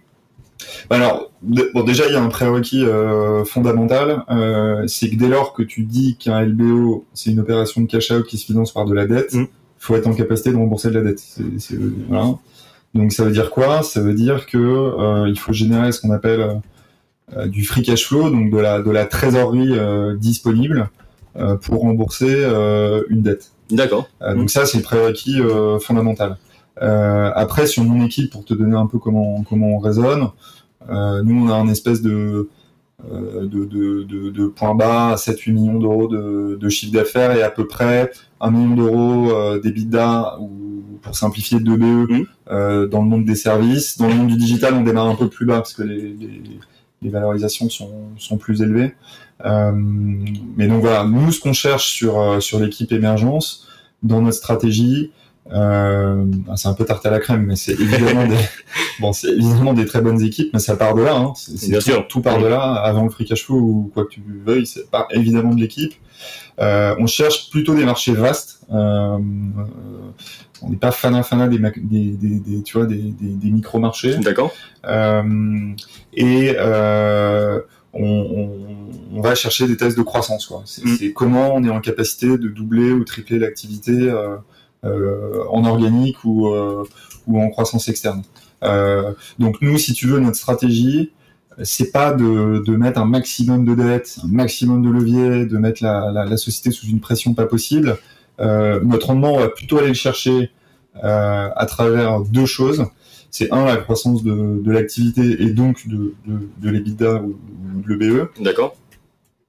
Alors, bon, déjà, il y a un prérequis euh, fondamental, euh, c'est que dès lors que tu dis qu'un LBO, c'est une opération de cash-out qui se finance par de la dette, il Mm. faut être en capacité de rembourser de la dette. C'est- c'est- voilà. Donc, ça veut dire quoi? Ça veut dire que euh, il faut générer ce qu'on appelle euh, du free cash flow, donc de la, de la trésorerie euh, disponible euh, pour rembourser euh, une dette. D'accord. Euh, donc ça, c'est le prérequis euh, fondamental. Euh, après, sur mon équipe, pour te donner un peu comment comment on raisonne, euh, nous on a un espèce de euh, de, de, de, de point bas à 7-8 millions d'euros de, de chiffre d'affaires et à peu près 1 million d'euros euh, d'EBITDA ou pour simplifier de BE Mhm. euh, dans le monde des services. Dans le monde du digital, on démarre un peu plus bas parce que les, les, les valorisations sont, sont plus élevées. Euh, mais donc voilà, nous ce qu'on cherche sur, euh, sur l'équipe émergence, dans notre stratégie, euh, c'est un peu tarte à la crème, mais c'est évidemment des, bon, c'est évidemment des très bonnes équipes, mais ça part de là. Hein. C'est, sûr. tout part de là. Avant le free cash flow ou quoi que tu veuilles, c'est part évidemment de l'équipe. Euh, on cherche plutôt des marchés vastes. Euh, on n'est pas fanat des, mac- des, des, des- tu vois des, des, des micro marchés. D'accord. Et on, on, on va chercher des tests de croissance. Quoi. C'est, Mm. c'est comment on est en capacité de doubler ou tripler l'activité euh, en organique ou, euh, ou en croissance externe. Euh, donc nous, si tu veux, notre stratégie, c'est pas de, de mettre un maximum de dettes, un maximum de levier, de mettre la, la, la société sous une pression pas possible. Euh, notre rendement, on va plutôt aller le chercher euh, à travers deux choses. C'est un, la croissance de, de l'activité et donc de, de, de l'EBITDA ou, ou de l'EBE. D'accord.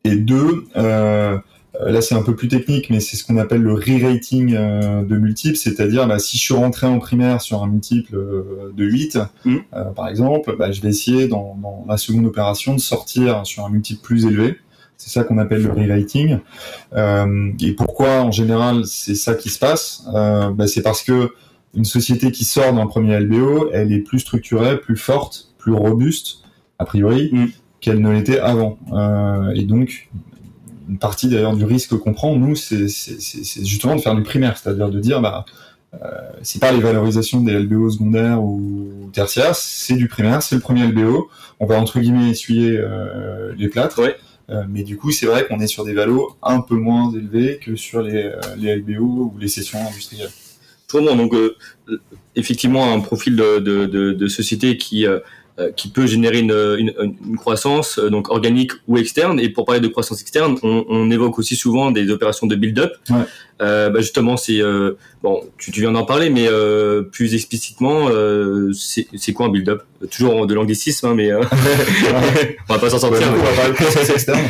Et deux, euh, là c'est un peu plus technique, mais c'est ce qu'on appelle le re-rating euh, de multiples, c'est-à-dire bah, si je suis rentré en primaire sur un multiple euh, de 8, Mhm. euh, par exemple, bah, je vais essayer dans, dans la seconde opération de sortir sur un multiple plus élevé. C'est ça qu'on appelle le re-rating. Euh, et pourquoi en général c'est ça qui se passe? Euh, bah, C'est parce que une société qui sort d'un premier LBO, elle est plus structurée, plus forte, plus robuste, a priori, Mhm. qu'elle ne l'était avant. Euh, et donc, une partie d'ailleurs du risque qu'on prend, nous, c'est justement de faire du primaire, c'est-à-dire de dire, bah, euh, c'est pas les valorisations des LBO secondaires ou tertiaires, c'est du primaire, c'est le premier LBO. On va entre guillemets essuyer euh, les plâtres. Ouais. mais du coup, c'est vrai qu'on est sur des valos un peu moins élevés que sur les, les LBO ou les sessions industrielles. Vraiment, donc effectivement un profil de, de, de, de société qui euh, qui peut générer une, une, une, croissance euh, donc organique ou externe. Et pour parler de croissance externe, on, on évoque aussi souvent des opérations de build-up. Ouais. Euh, bah justement, c'est euh, bon, tu, tu, viens d'en parler, mais euh, plus explicitement, c'est quoi un build-up? Toujours de l'anglicisme, hein, mais on va pas s'en sortir. on va externe.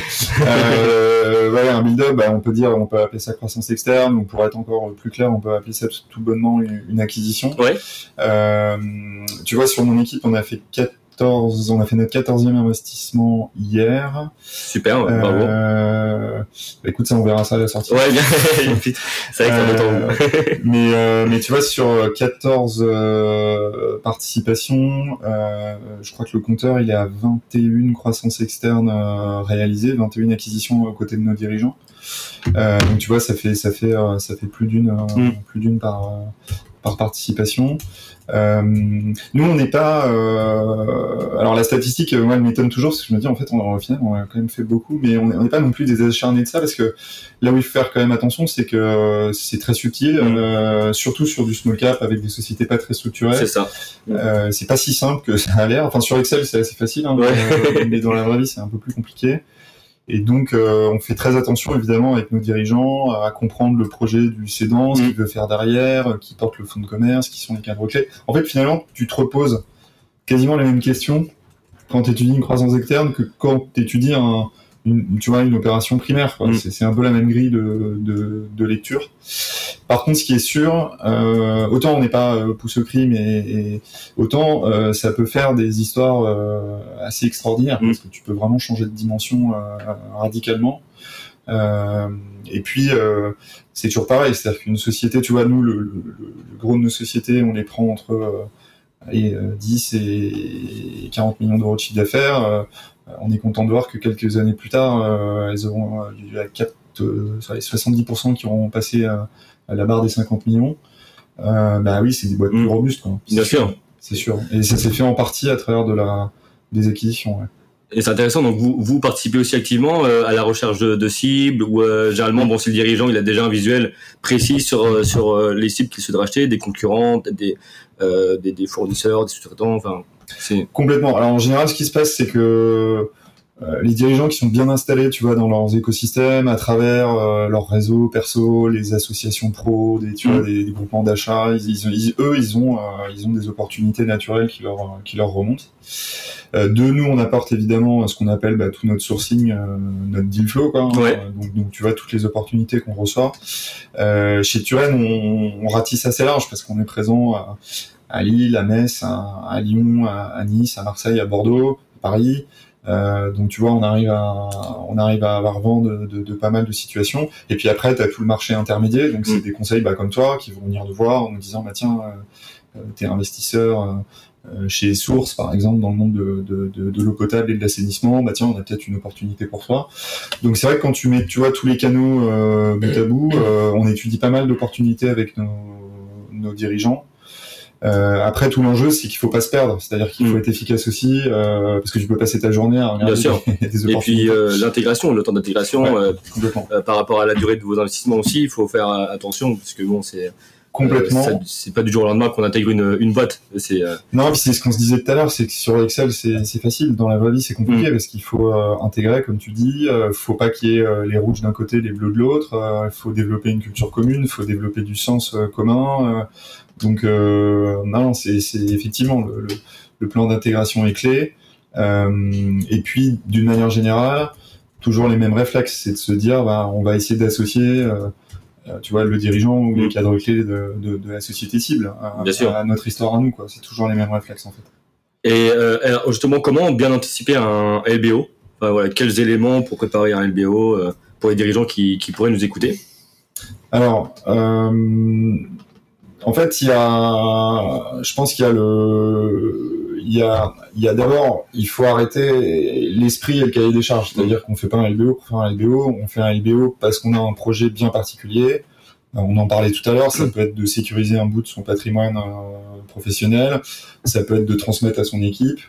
ouais, un build-up, bah, on peut dire, on peut appeler ça croissance externe, ou pour être encore plus clair, on peut appeler ça tout, bonnement une, une acquisition. Ouais. tu vois, sur mon équipe, on a fait quatre on a fait notre 14e investissement hier. Super, bravo. Euh, bah, écoute, ça, on verra ça à la sortie. Ouais, bien. c'est vrai que ça euh, mais, euh, mais tu vois, sur 14 euh, participations, euh, je crois que le compteur, il est à 21 croissances externes réalisées, 21 acquisitions aux côtés de nos dirigeants. donc tu vois, ça fait, ça fait, ça fait plus d'une, mm. plus d'une par, par participation. Euh, nous, on n'est pas. Euh, alors la statistique, moi, elle m'étonne toujours parce que je me dis en fait, on, au final, on a quand même fait beaucoup, mais on n'est pas non plus des acharnés de ça parce que là où il faut faire quand même attention, c'est que c'est très subtil, mm. euh, surtout sur du small cap avec des sociétés pas très structurées. C'est ça. Euh, c'est pas si simple que ça a l'air. Enfin, sur Excel, c'est assez facile, hein, mais dans la vraie vie, c'est un peu plus compliqué. Et donc, euh, on fait très attention, évidemment, avec nos dirigeants, à comprendre le projet du cédant, ce mm. qu'il veut faire derrière, qui porte le fonds de commerce, qui sont les cadres clés. En fait, finalement, tu te reposes quasiment les mêmes questions quand tu étudies une croissance externe que quand tu étudies un, une, tu vois, une opération primaire. Mm. C'est un peu la même grille de, de, de, lecture. Par contre, ce qui est sûr, euh, autant on n'est pas euh, pousse au crime et, et autant euh, ça peut faire des histoires euh, assez extraordinaires mm. parce que tu peux vraiment changer de dimension euh, radicalement. et puis c'est toujours pareil, c'est-à-dire qu'une société, tu vois, nous le, le, le, gros de nos sociétés, on les prend entre allez, 10 et 40 millions d'euros de chiffre d'affaires euh, on est content de voir que quelques années plus tard, euh, elles auront eu à 4, 70% qui auront passé à, la barre des 50 millions. Euh, bah oui, c'est des boîtes plus mmh. robustes. Quoi. Bien sûr. C'est sûr. Et ça s'est fait en partie à travers de la, des acquisitions. Ouais. Et c'est intéressant, donc vous, vous participez aussi activement euh, à la recherche de, de cibles, ou euh, généralement, bon, si le dirigeant il a déjà un visuel précis sur, euh, sur les cibles qu'il souhaite racheter, des concurrents, des, des, des, fournisseurs, des sous-traitants, enfin. Complètement. Alors en général, ce qui se passe, c'est que les dirigeants qui sont bien installés, tu vois, dans leurs écosystèmes, à travers euh, leurs réseaux perso, les associations pro, des, tu vois, mm. des, des groupements d'achat, ils, ils, eux, ils ont, ils ont des opportunités naturelles qui leur, qui leur remontent. Euh, de nous, on apporte évidemment ce qu'on appelle bah, tout notre sourcing, euh, notre deal flow, quoi. Hein. Ouais. Donc, donc, tu vois toutes les opportunités qu'on reçoit. Euh, chez Turen, on, on, ratisse assez large parce qu'on est présent à, à, Lille, à Metz, à, à Lyon, à, à, Nice, à Marseille, à Bordeaux, à Paris. Euh, donc tu vois, on arrive à on arrive à avoir vent de, de, de pas mal de situations. Et puis après, tu as tout le marché intermédiaire. Donc c'est mm. des conseils bah, comme toi qui vont venir nous voir en nous disant bah tiens, euh, t'es investisseur euh, chez Source, par exemple, dans le monde de, de, de, de l'eau potable et de l'assainissement, bah tiens, on a peut-être une opportunité pour toi. Donc c'est vrai que quand tu mets, tu vois, tous les canaux euh, bout à bout, euh, on étudie pas mal d'opportunités avec nos, nos dirigeants. Euh, après, tout l'enjeu, c'est qu'il faut pas se perdre. C'est-à-dire qu'il faut mm. être efficace aussi, euh, parce que tu peux passer ta journée à regarder Bien sûr. Des, des Et puis euh, l'intégration, le temps d'intégration, ouais, par rapport à la durée de vos investissements aussi, il faut faire attention, parce que bon, c'est Complètement. Euh, c'est pas du jour au lendemain qu'on intègre une, une boîte. C'est euh... non, puis c'est ce qu'on se disait tout à l'heure, c'est que sur Excel c'est facile, dans la vraie vie c'est compliqué mm. parce qu'il faut euh, intégrer, comme tu dis, euh, faut pas qu'il y ait euh, les rouges d'un côté, les bleus de l'autre. Il faut développer une culture commune, il faut développer du sens commun. Donc non, c'est effectivement le, le, le plan d'intégration est clé. et puis d'une manière générale, toujours les mêmes réflexes, c'est de se dire, bah, on va essayer d'associer euh, tu vois, le dirigeant ou le mm. cadre clé de, de, de, la société cible à, notre histoire à nous. quoi. C'est toujours les mêmes réflexes en fait. Et euh, justement, comment bien anticiper un LBO enfin, voilà, Quels éléments pour préparer un LBO euh, pour les dirigeants qui, qui pourraient nous écouter? Alors, euh, en fait, il y a, je pense qu'il y a le il y a, il y a d'abord, il faut arrêter l'esprit et le cahier des charges. C'est-à-dire qu'on fait pas un LBO pour faire un LBO, on fait un LBO parce qu'on a un projet bien particulier. Euh, on en parlait tout à l'heure, ça peut être de sécuriser un bout de son patrimoine euh, professionnel, ça peut être de transmettre à son équipe.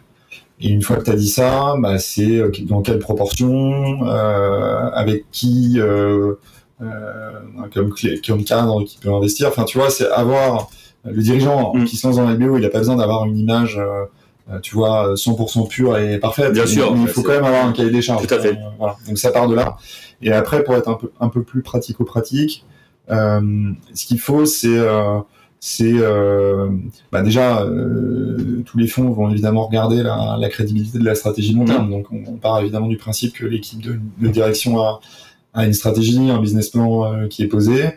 et une fois que tu as dit ça, bah, c'est dans quelle proportion, avec qui, comme, comme cadre qui peut investir. Enfin, tu vois, c'est avoir le dirigeant mm. qui se lance dans l'LBO, il n'a pas besoin d'avoir une image euh, tu vois, 100% pure et parfaite. Bien sûr. il faut quand même avoir un cahier des charges. Tout à fait. voilà. Donc ça part de là. Et après, pour être un peu, un peu plus pratico-pratique, euh, ce qu'il faut, c'est euh, c'est euh, bah déjà euh, tous les fonds vont évidemment regarder la, la crédibilité de la stratégie long terme. Mm. Donc on, part évidemment du principe que l'équipe de, de, direction a, a, une stratégie, un business plan qui est posé.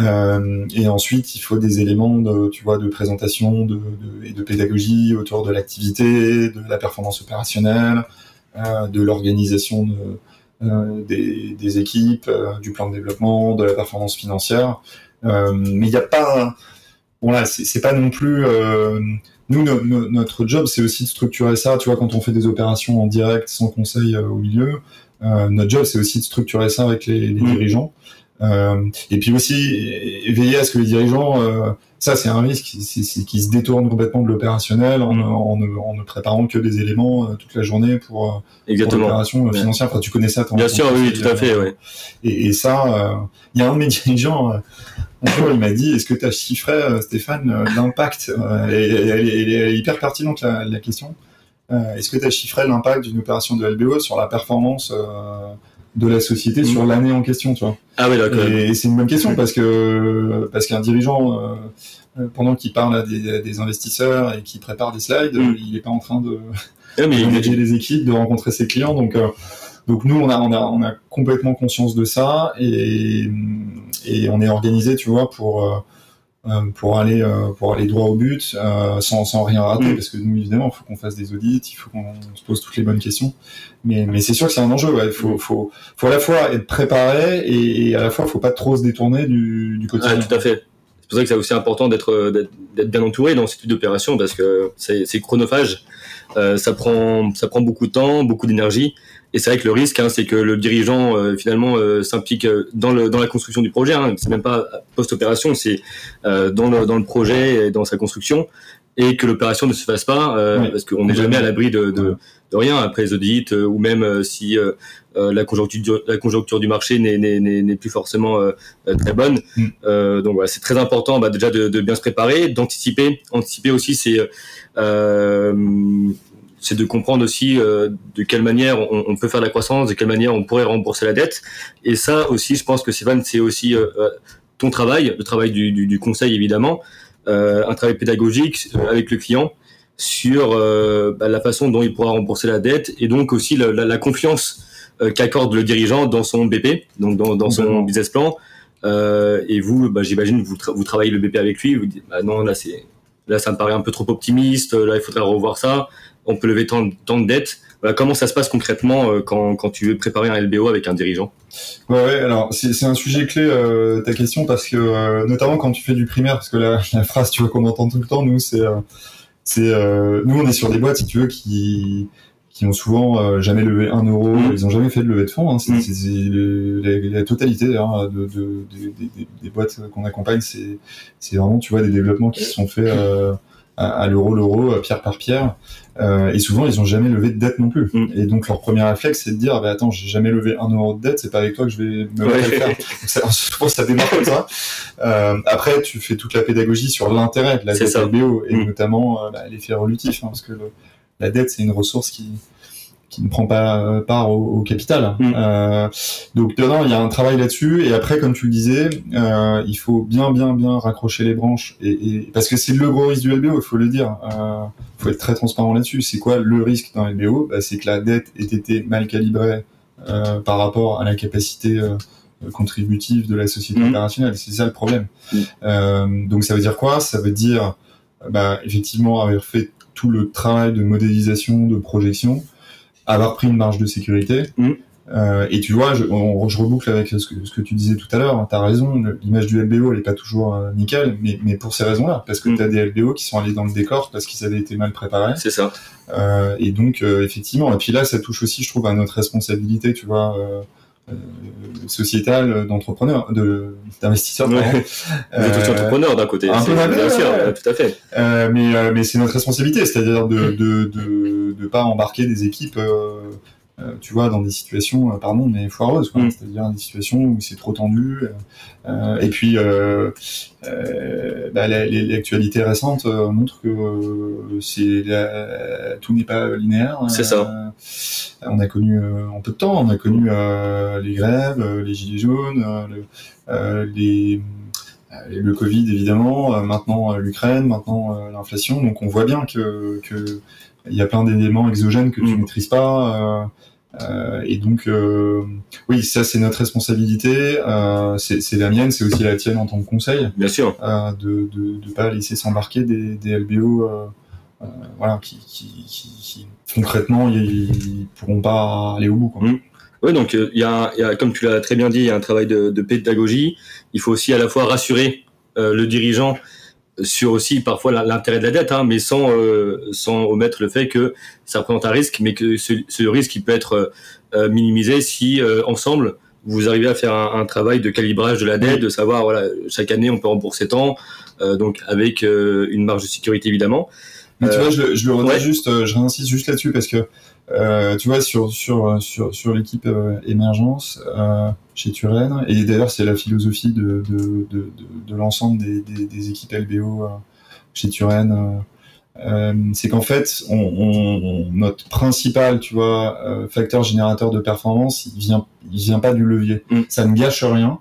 Euh, et ensuite, il faut des éléments de, tu vois, de présentation de, de et de pédagogie autour de l'activité, de la performance opérationnelle, euh, de l'organisation de, euh, des, des, équipes, euh, du plan de développement, de la performance financière. Euh, mais il n'y a pas, bon là, c'est pas non plus. nous, notre job, c'est aussi de structurer ça. Tu vois, quand on fait des opérations en direct, sans conseil au milieu, notre job, c'est aussi de structurer ça avec les, les mmh. dirigeants. Euh, et puis aussi veiller à ce que les dirigeants, euh, ça c'est un risque, c'est qu'ils se détournent complètement de l'opérationnel en, en, en, ne préparant que des éléments euh, toute la journée pour, l'opération financière. Enfin, tu connais ça. Bien sûr, oui, tout à fait. Ouais. Et, et ça, il y a un de mes dirigeants. Un jour, il m'a dit, est-ce que tu as chiffré, Stéphane, l'impact elle, est hyper pertinente la, la question? Est-ce que tu as chiffré l'impact d'une opération de LBO sur la performance de la société sur mm. l'année en question, tu vois? Ah oui, d'accord. Et, c'est une bonne question parce que parce qu'un dirigeant euh, euh, pendant qu'il parle à des, investisseurs et qu'il prépare des slides, mm. il n'est pas en train de ah, manager les équipes, de rencontrer ses clients, donc. Euh, donc nous, on a, on, a, on a complètement conscience de ça et, et on est organisé, tu vois, pour, euh, pour aller euh, pour aller droit au but euh, sans, sans rien rater mm. parce que nous évidemment il faut qu'on fasse des audits il faut qu'on se pose toutes les bonnes questions. Mais mais c'est sûr que c'est un enjeu il faut faut faut à la fois être préparé et, à la fois il faut pas trop se détourner du, du quotidien. tout à fait. C'est pour ça que c'est aussi important d'être d'être bien entouré dans ce type d'opération parce que c'est chronophage. Ça prend ça prend beaucoup de temps beaucoup d'énergie et c'est vrai que le risque, hein, c'est que le dirigeant euh, finalement euh, s'implique euh, dans, le, dans la construction du projet. Hein. C'est même pas post-opération, c'est dans, le, dans le projet et dans sa construction, et que l'opération ne se fasse pas parce qu'on n'est jamais à l'abri de, de, de, rien après les audits ou même si la conjoncture la conjoncture du marché n'est plus forcément très bonne. Mm. donc voilà, c'est très important bah, déjà de, de, bien se préparer, d'anticiper. Anticiper aussi, c'est c'est de comprendre aussi euh, de quelle manière on, peut faire de la croissance, de quelle manière on pourrait rembourser la dette. Et ça aussi, je pense que Stéphane, c'est aussi euh, euh, ton travail, le travail du, du, du conseil évidemment, un travail pédagogique avec le client sur bah, la façon dont il pourra rembourser la dette et donc aussi la, la, confiance qu'accorde le dirigeant dans son BP, donc dans, dans son business plan. et vous, bah, j'imagine, vous, vous travaillez le BP avec lui, vous dites, bah non, là c'est là ça me paraît un peu trop optimiste, là il faudrait revoir ça on peut lever tant, de dettes. comment ça se passe concrètement euh, quand, quand, tu veux préparer un LBO avec un dirigeant? Ouais, ouais, alors c'est un sujet clé euh, ta question parce que euh, notamment quand tu fais du primaire, parce que la, la phrase tu vois qu'on entend tout le temps, nous c'est c'est nous on est sur des boîtes si tu veux qui qui ont souvent jamais levé un euro, mmh. ils ont jamais fait de levée de fonds. Hein. C'est mmh. la, totalité de, de, de, des boîtes qu'on accompagne, c'est vraiment tu vois des développements qui se sont faits à, l'euro l'euro, pierre par pierre. Euh, et souvent, ils ont jamais levé de dette non plus. Mm. Et donc, leur premier réflexe, c'est de dire, bah, attends, j'ai jamais levé un euro de dette, c'est pas avec toi que je vais me ouais. faire. ça, souvent, ça démarre comme ça. Euh, après, tu fais toute la pédagogie sur l'intérêt de la dette LBO et mm. notamment euh, bah, l'effet relutif, hein, parce que le, la dette, c'est une ressource qui, qui ne prend pas euh, part au, capital. Mm. Euh, donc dedans, il y a un travail là-dessus. Et après, comme tu le disais, euh, il faut bien, bien, bien raccrocher les branches. Et, et parce que c'est le gros risque du LBO, il faut le dire. Il euh, faut être très transparent là-dessus. C'est quoi le risque dans LBO bah, C'est que la dette ait été mal calibrée euh, par rapport à la capacité euh, contributive de la société mm. opérationnelle. C'est ça le problème. Mm. donc ça veut dire quoi? Ça veut dire, bah, effectivement, avoir fait tout le travail de modélisation, de projection, avoir pris une marge de sécurité. Mm. Euh, et tu vois, je, je reboucle avec ce que, ce que, tu disais tout à l'heure. Tu as raison, l'image du LBO, elle est pas toujours euh, nickel, mais, mais pour ces raisons-là, parce que mm. tu as des LBO qui sont allés dans le décor parce qu'ils avaient été mal préparés. C'est ça. Euh, et donc, euh, effectivement, et puis là, ça touche aussi, je trouve, à notre responsabilité, tu vois, sociétale d'entrepreneurs, de d'investisseurs. Ouais. Vous êtes aussi entrepreneur d'un côté. Un peu bien sûr, tout à fait. mais mais c'est notre responsabilité, c'est-à-dire de, de de de pas embarquer des équipes euh, tu vois, dans des situations, euh, pardon, mais foireuses, quoi. Mm. C'est-à-dire des situations où c'est trop tendu. Euh, et puis, bah, l'actualité récente montre que c'est tout n'est pas linéaire. C'est ça. on a connu en peu de temps, on a connu les grèves, les gilets jaunes, les le Covid évidemment, maintenant l'Ukraine, maintenant l'inflation. Donc on voit bien que, que il y a plein d'éléments exogènes que tu mm. maîtrises pas. Euh, et donc, euh, oui, ça c'est notre responsabilité, euh, c'est la mienne, c'est aussi la tienne en tant que conseil. Bien sûr. de ne pas laisser s'embarquer des, des, LBO, voilà, qui, qui, qui, concrètement ils, pourront pas aller au bout. Quoi. Mmh. Oui, donc il y, a, y, a, comme tu l'as très bien dit, il y a un travail de, de pédagogie. Il faut aussi à la fois rassurer le dirigeant sur aussi parfois l'intérêt de la dette, hein, mais sans euh, sans omettre le fait que ça représente un risque, mais que ce, ce risque il peut être euh, minimisé si euh, ensemble vous arrivez à faire un, un, travail de calibrage de la dette, de savoir voilà chaque année on peut rembourser tant, donc avec une marge de sécurité évidemment. Mais tu vois, je, je le redis juste, je réinsiste juste là-dessus parce que euh, tu vois, sur, sur, sur, sur l'équipe euh, émergence euh, chez Turen, et d'ailleurs c'est la philosophie de, de, de, de, l'ensemble des, des, des, équipes LBO euh, chez Turen, c'est qu'en fait, on, on, notre principal, tu vois, facteur générateur de performance, il vient, il vient pas du levier. Mm. Ça ne gâche rien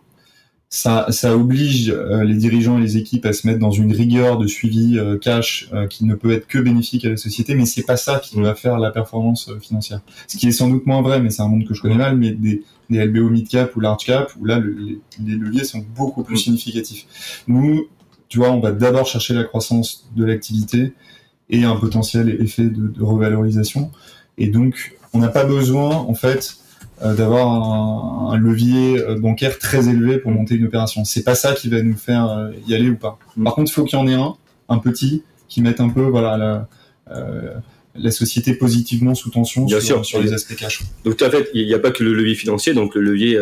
ça, ça oblige euh, les dirigeants et les équipes à se mettre dans une rigueur de suivi euh, cash euh, qui ne peut être que bénéfique à la société, mais c'est pas ça qui va faire la performance financière. Ce qui est sans doute moins vrai, mais c'est un monde que je connais mal, mais des, des LBO mid cap ou large cap où là les, leviers sont beaucoup plus significatifs. Nous, tu vois, on va d'abord chercher la croissance de l'activité et un potentiel effet de, de revalorisation, et donc on n'a pas besoin en fait d'avoir un, levier euh, bancaire très élevé pour monter une opération. C'est pas ça qui va nous faire euh, y aller ou pas. Par contre, il faut qu'il y en ait un, un petit, qui mette un peu voilà la, la société positivement sous tension sur, sur, les aspects cash. Donc en fait, il n'y a pas que le levier financier, donc le levier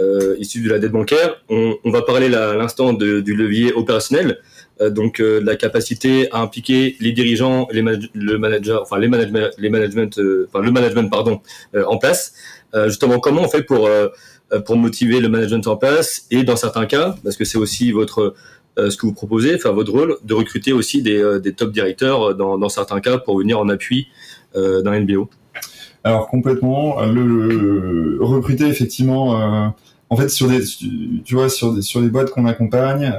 euh, issu de la dette bancaire. On, on va parler là, à l'instant du levier opérationnel, euh, donc euh, la capacité à impliquer les dirigeants, les le manager, enfin les management, les management, enfin le management pardon, en place. Euh, justement, comment on fait pour euh, pour motiver le management en place et dans certains cas, parce que c'est aussi votre euh, ce que vous proposez, enfin votre rôle, de recruter aussi des, des top directeurs dans, dans, certains cas pour venir en appui d'un NBO. Alors complètement, le, recruter effectivement, en fait sur des, tu vois, sur des sur des boîtes qu'on accompagne.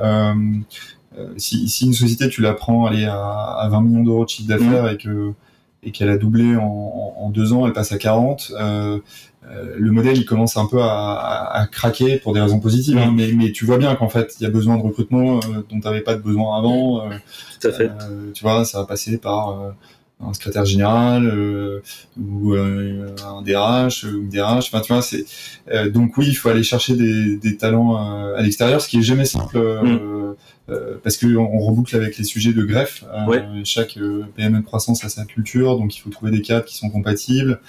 Si, si, une société tu la prends aller à, à 20 millions d'euros de chiffre d'affaires mmh. et que et qu'elle a doublé en, en, deux ans, elle passe à 40. Euh, euh, le modèle il commence un peu à, à, craquer pour des raisons positives, hein, mais, mais, tu vois bien qu'en fait il y a besoin de recrutement euh, dont tu n'avais pas de besoin avant. Euh, Tout à fait. tu vois, ça va passer par un secrétaire général ou un DRH ou une DRH. Enfin, tu vois, c'est donc oui, il faut aller chercher des, des talents à l'extérieur, ce qui est jamais simple. Mm. Euh, parce que on reboucle avec les sujets de greffe. Euh, chaque euh, PME de croissance a sa culture, donc il faut trouver des cadres qui sont compatibles.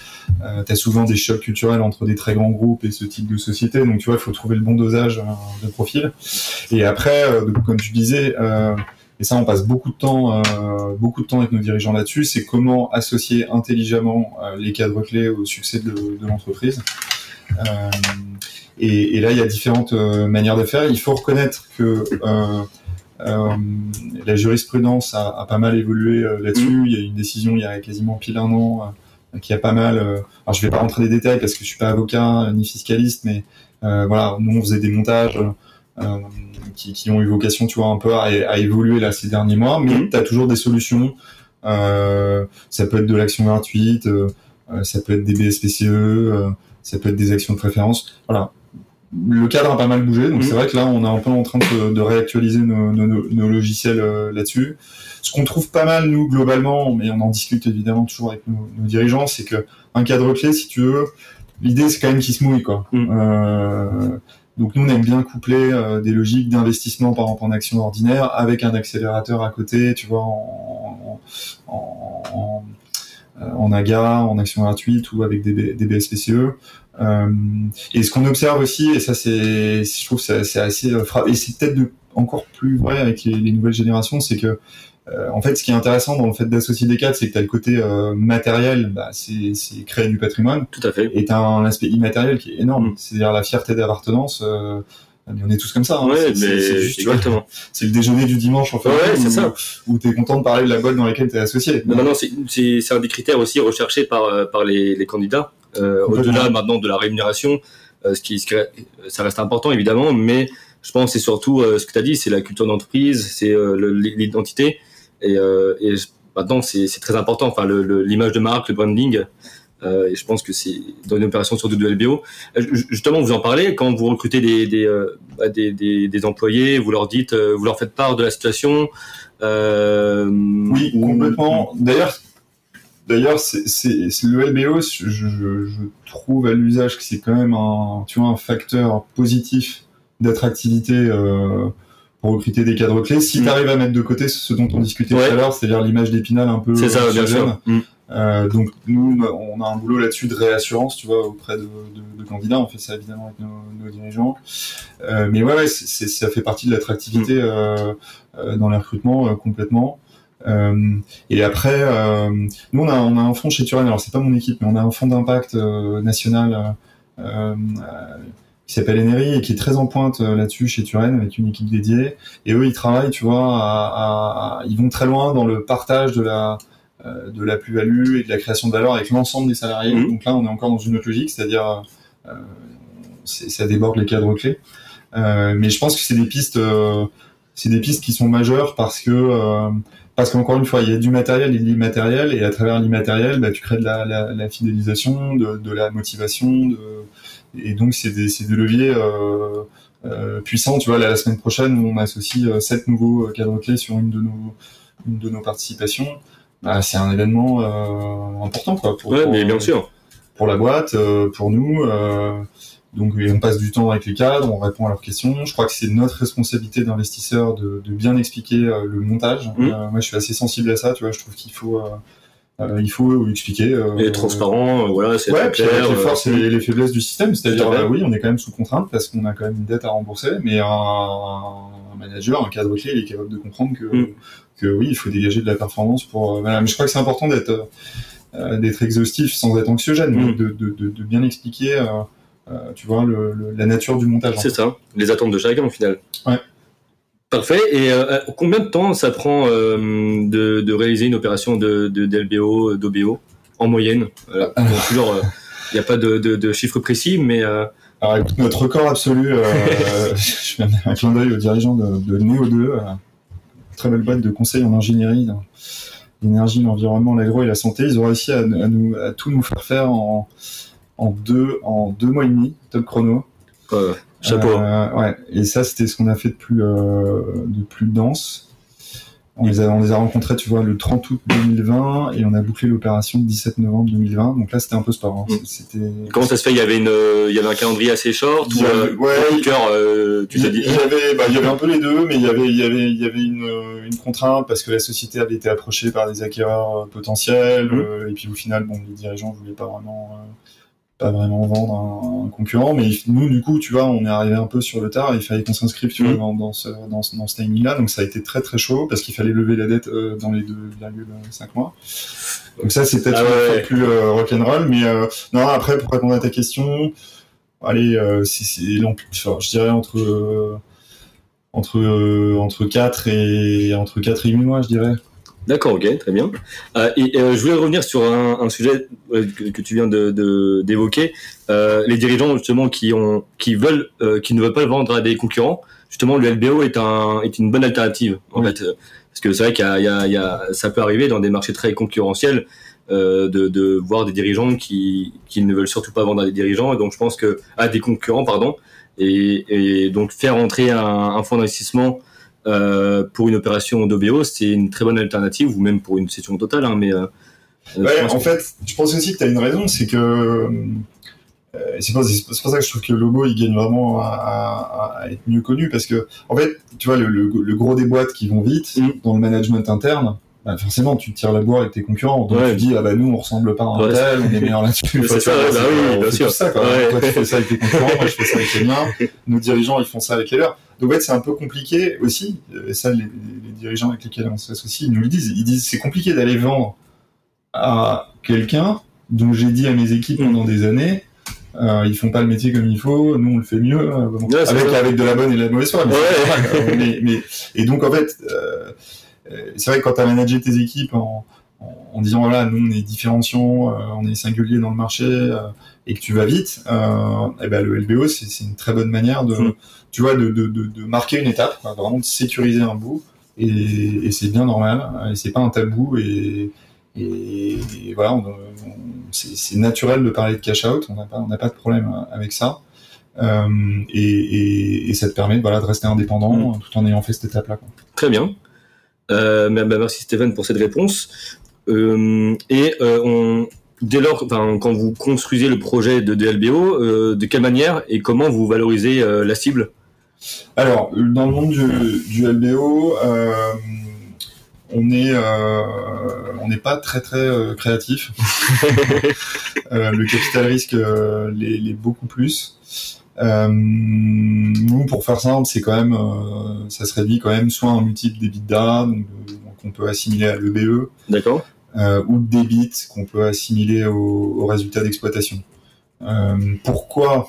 Euh, tu as souvent des chocs culturels entre des très grands groupes et ce type de société, donc tu vois, il faut trouver le bon dosage de profil. Et après, comme tu disais, et ça on passe beaucoup de temps, beaucoup de temps avec nos dirigeants là-dessus, c'est comment associer intelligemment les cadres clés au succès de, de l'entreprise. Et, et, là, il y a différentes manières de faire. Il faut reconnaître que euh, la jurisprudence a, a, pas mal évolué euh, là-dessus. Mm. Il y a une décision il y a quasiment pile un an euh, qui a pas mal. alors je vais pas rentrer dans les détails parce que je suis pas avocat ni fiscaliste, mais voilà, nous on faisait des montages. Qui, qui, ont eu vocation, tu vois, un peu à, à évoluer là ces derniers mois, mais mm. tu as toujours des solutions. Euh, ça peut être de l'action gratuite, euh, ça peut être des BSPCE, ça peut être des actions de préférence. Voilà, le cadre a pas mal bougé, donc mhm. c'est vrai que là, on est un peu en train de, réactualiser nos, logiciels euh, là-dessus. Ce qu'on trouve pas mal, nous, globalement, mais on en discute évidemment toujours avec nos, dirigeants, c'est que un cadre clé, si tu veux, l'idée, c'est quand même qu'il se mouille, quoi. Mhm. Euh, donc nous, on aime bien coupler euh, des logiques d'investissement par exemple en action ordinaire avec un accélérateur à côté, tu vois, en, en en AGA, en action gratuite ou avec des, BSPCE. Euh, et ce qu'on observe aussi, et ça c'est, je trouve c'est assez, et c'est peut-être encore plus vrai avec les nouvelles générations, c'est que euh, en fait, ce qui est intéressant dans le fait d'associer des cadres, c'est que tu as le côté euh, matériel, bah, c'est créer du patrimoine. Tout à fait. Et tu as un aspect immatériel qui est énorme, mm. c'est-à-dire la fierté d'appartenance. Euh, on est tous comme ça. Hein. Ouais, c'est juste, exactement. C'est le déjeuner du dimanche en fait. Ouais, c'est ça. Où t'es content de parler de la boîte dans laquelle t'es associé. Non, non, non c'est un des critères aussi recherchés par euh, par les, les candidats. Euh, Au-delà maintenant de la rémunération, euh, ce qui ça reste important évidemment, mais je pense c'est surtout ce que tu as dit, c'est la culture d'entreprise, c'est l'identité. Et, euh, et maintenant, c'est très important. Enfin, l'image de marque, le branding. Euh, et je pense que c'est dans une opération surtout de LBO. Euh, justement, vous en parlez quand vous recrutez des des, bah, des, des, des, employés, vous leur dites, vous leur faites part de la situation. oui, complètement. D'ailleurs, d'ailleurs, c'est le LBO. Je, je, je trouve à l'usage que c'est quand même un, tu vois, un facteur positif d'attractivité. Euh, recruter des cadres clés. Si mm. tu arrives à mettre de côté ce dont on discutait tout à l'heure, c'est-à-dire l'image d'épinal un peu ça, bien sûr. Mm. Euh, donc nous, on a un boulot là-dessus de réassurance, tu vois, auprès de, de, de, candidats. On fait ça évidemment avec nos, nos dirigeants. Euh, mais ouais, ouais ça fait partie de l'attractivité mm. euh, euh, dans les recrutements euh, complètement. Euh, et après, nous on a, on a un fonds chez Turan. Alors c'est pas mon équipe, mais on a un fonds d'impact national qui s'appelle Enery et qui est très en pointe euh, là-dessus chez Turen avec une équipe dédiée. Et eux, ils travaillent, tu vois, à, à, ils vont très loin dans le partage de la euh, de la plus-value et de la création de valeur avec l'ensemble des salariés. Mmh. Donc là, on est encore dans une autre logique, c'est-à-dire euh, ça déborde les cadres clés. Euh, mais je pense que c'est des pistes, euh, c'est des pistes qui sont majeures parce que parce qu'encore une fois, il y a du matériel et de l'immatériel, et à travers l'immatériel, bah, tu crées de la, la, la fidélisation, de, de, la motivation, de, et donc c'est des, des leviers euh, euh, puissants. Tu vois, la semaine prochaine, on associe euh, sept nouveaux cadres clés sur une de nos, une de nos participations. Bah, c'est un événement important, quoi. Pour, ouais, mais bien sûr. Pour la boîte, pour nous. Donc on passe du temps avec les cadres, on répond à leurs questions. Je crois que c'est notre responsabilité d'investisseur de, de, bien expliquer le montage. Mmh. moi, je suis assez sensible à ça. Tu vois, je trouve qu'il faut euh, il faut expliquer. Euh, et transparent, euh, voilà, c'est ouais, clair. les forces et les faiblesses du système, c'est-à-dire oui, on est quand même sous contrainte parce qu'on a quand même une dette à rembourser, mais un, un manager, un cadre clé, il est capable de comprendre que, mm. que oui, il faut dégager de la performance pour. Voilà. Mais je crois que c'est important d'être d'être exhaustif sans être anxiogène, mm. de, de, de, de, bien expliquer, euh, tu vois, le, le, la nature du montage. C'est ça, les attentes de chacun au final. Ouais. Parfait. Et euh, combien de temps ça prend euh, de, de, réaliser une opération de, de d'LBO, d'OBO en moyenne? Voilà. Toujours, il n'y a pas de, de, chiffre précis, mais. Euh... Alors, écoute, notre record absolu, euh, je vais un clin d'œil aux dirigeants de, de Neo2, très belle boîte de conseil en ingénierie, l'énergie, l'environnement, l'agro et la santé. Ils ont réussi à, à, nous, à tout nous faire faire en, en, deux, en deux mois et demi, top chrono. Ouais. Chapeau. Euh, ouais. Et ça, c'était ce qu'on a fait de plus, euh, de plus dense. On les, a, on les a rencontrés, tu vois, le 30 août 2020 et on a bouclé l'opération le 17 novembre 2020. Donc là, c'était un peu sport. Hein. Mm. C'était. Comment ça se fait? Il y avait une, il y avait un calendrier assez short ou avait, euh, ouais, cœur, euh, tu t'es dit. Il y avait, bah, il y avait un peu les deux, mais il y avait, il y avait, il y avait une, une contrainte parce que la société avait été approchée par des acquéreurs euh, potentiels mmh. et puis au final, bon, les dirigeants voulaient pas vraiment pas vraiment vendre un, un, concurrent, mais nous, du coup, tu vois, on est arrivé un peu sur le tard, il fallait qu'on s'inscrive tu vois, mmh. dans, dans, ce, dans, dans ce timing-là, donc ça a été très très chaud, parce qu'il fallait lever la dette euh, dans les 2,5 mois. Donc ça, c'est peut-être ah ouais. plus euh, rock'n'roll, mais euh, non, après, pour répondre à ta question, allez, euh, c'est, je dirais entre, euh, entre, euh, entre 4 et, entre 4 et 8 mois, je dirais. D'accord, ok, très bien. Euh, et euh, je voulais revenir sur un, un sujet euh, que, que, tu viens de, de, d'évoquer, euh, les dirigeants justement qui ont, qui veulent, euh, qui ne veulent pas vendre à des concurrents. Justement, le LBO est un, est une bonne alternative en oui. fait, parce que c'est vrai qu'il y a, y y ça peut arriver dans des marchés très concurrentiels de, de voir des dirigeants qui, qui ne veulent surtout pas vendre à des dirigeants, et donc je pense que à des concurrents, pardon, et, et donc faire entrer un, un fonds d'investissement euh, pour une opération d'OBO, c'est une très bonne alternative, ou même pour une session totale. Hein, mais, euh, ouais, en que... fait, je pense aussi que tu as une raison, c'est que euh, c'est pour, pour, ça que je trouve que Lobo il gagne vraiment à, à, à, être mieux connu parce que en fait tu vois le, le, le, gros des boîtes qui vont vite mmh. dans le management interne bah, forcément, tu tires la bourre avec tes concurrents. Donc Ouais. tu dis, ah bah nous, on ressemble pas à un Ouais, tel, on est meilleur là-dessus. C'est ça, bah oui, bien sûr. ça, quoi. Ouais. Toi, tu fais ça avec tes concurrents, moi, je fais ça avec les miens. Nos dirigeants, ils font ça avec les leurs. Donc, en fait, c'est un peu compliqué aussi. Et ça, les, les dirigeants avec lesquels on s'associe, ils nous le disent. Ils disent, c'est compliqué d'aller vendre à quelqu'un dont j'ai dit à mes équipes pendant des années, euh, ils font pas le métier comme il faut, nous on le fait mieux, euh, bon. Avec, avec de la bonne et de la mauvaise foi. mais Ouais. c'est normal, euh, mais, mais- et donc en fait, euh, euh, c'est vrai que quand tu as managé tes équipes en, en, en disant voilà, nous on est différenciants, euh, on est singulier dans le marché euh, et que tu vas vite, euh, et ben le LBO c'est une très bonne manière de, Mm. tu vois, de, de, de, de marquer une étape, quoi, vraiment de sécuriser un bout et, et c'est bien normal et c'est pas un tabou et, et, et voilà, c'est naturel de parler de cash out, on n'a pas, on n'a pas de problème avec ça. Euh, et, et, et ça te permet voilà, de rester indépendant Mm. tout en ayant fait cette étape-là. Très bien. Euh, merci Stéphane pour cette réponse. Euh, et euh, on, dès lors, enfin, quand vous construisez le projet de DLBO, de quelle manière et comment vous valorisez la cible? Alors, dans le monde du, du LBO, on est, euh, on n'est pas très très créatif. Le capital risque l'est beaucoup plus. Euh, nous, pour faire simple, c'est quand même, euh, ça se réduit quand même soit un multiple d'EBITDA, donc, de- donc on peut assimiler à l'EBE, D'accord euh, ou de débit qu'on peut assimiler au, au résultat d'exploitation. Euh, pourquoi?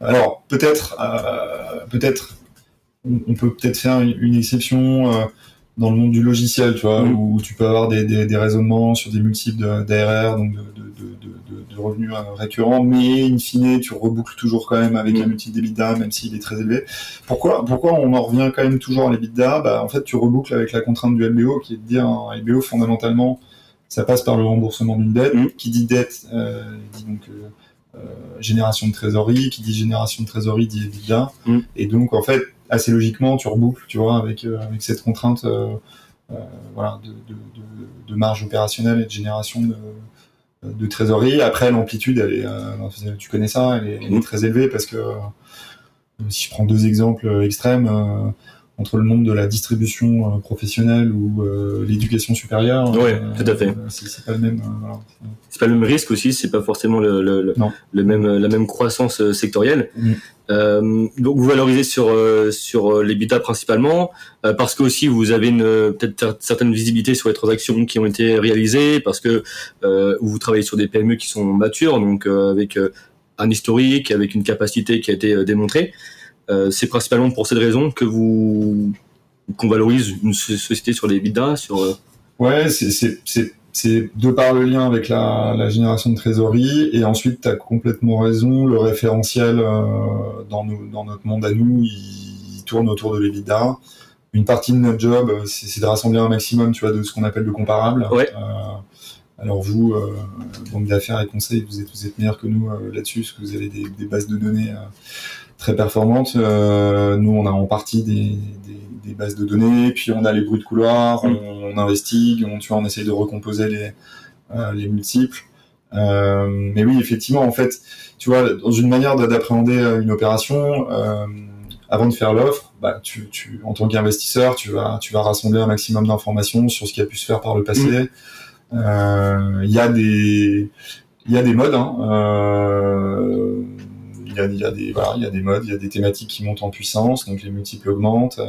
Alors peut-être, euh, peut-être, on, on peut peut-être faire une, une exception euh, dans le monde du logiciel, tu vois, Mhm. où tu peux avoir des, des, des raisonnements sur des multiples d'ARR, donc de, de, de, de, revenus euh, récurrents, mais in fine, tu reboucles toujours quand même avec Mhm. un multiple d'EBITDA, même s'il est très élevé. Pourquoi, pourquoi on en revient quand même toujours à l'EBITDA? Bah, En fait, tu reboucles avec la contrainte du LBO, qui est de dire un LBO, fondamentalement, ça passe par le remboursement d'une dette. Mhm. Qui dit dette, euh, dit donc euh, euh, génération de trésorerie. Qui dit génération de trésorerie dit EBITDA. Mhm. Et donc, en fait, assez logiquement, tu reboucles, tu vois, avec, euh, avec cette contrainte euh, euh, voilà, de, de, de, de marge opérationnelle et de génération de, de trésorerie. Après, l'amplitude, elle est, euh, tu connais ça, elle est, elle est Mhm. très élevée parce que euh, si je prends deux exemples extrêmes, entre le monde de la distribution euh, professionnelle ou euh, l'éducation supérieure, Ouais, tout à fait. euh, c'est pas le même. euh, voilà. C'est pas le même risque aussi, c'est pas forcément le, même, la même croissance euh, sectorielle. Euh, donc vous valorisez sur euh, sur euh, l'EBITDA principalement euh, parce que aussi vous avez une euh, peut-être certaine visibilité sur les transactions qui ont été réalisées parce que euh, vous travaillez sur des PME qui sont matures donc euh, avec euh, un historique avec une capacité qui a été euh, démontrée. Euh, c'est principalement pour cette raison que vous qu'on valorise une so- société sur les EBITDA sur euh, Ouais, c'est- c'est c'est- c'est de par le lien avec la, la génération de trésorerie, et ensuite, tu as complètement raison, le référentiel euh, dans, nos- dans notre monde à nous, il, tourne autour de l'EBITDA. Une partie de notre job, c'est de rassembler un maximum tu vois, de ce qu'on appelle de comparable. Ouais. Euh, alors vous, euh, banque d'affaires et conseil, vous êtes, vous êtes meilleurs que nous euh, là-dessus, parce que vous avez des, des bases de données très performantes. Euh, nous, on a en partie des, des, des bases de données, puis on a les bruits de couloir, Mm. on, on investigue, on, tu vois, on essaye de recomposer les, euh, les multiples. Euh, mais oui, effectivement, en fait, tu vois, dans une manière d'a- d'appréhender euh, une opération, euh, avant de faire l'offre, bah, tu, tu, en tant qu'investisseur, tu vas, tu vas rassembler un maximum d'informations sur ce qui a pu se faire par le passé. Euh, Il y a des, il y a des modes. Hein, euh, il y a, il y a des, voilà, il y a des modes, il y a des thématiques qui montent en puissance, donc les multiples augmentent. Euh,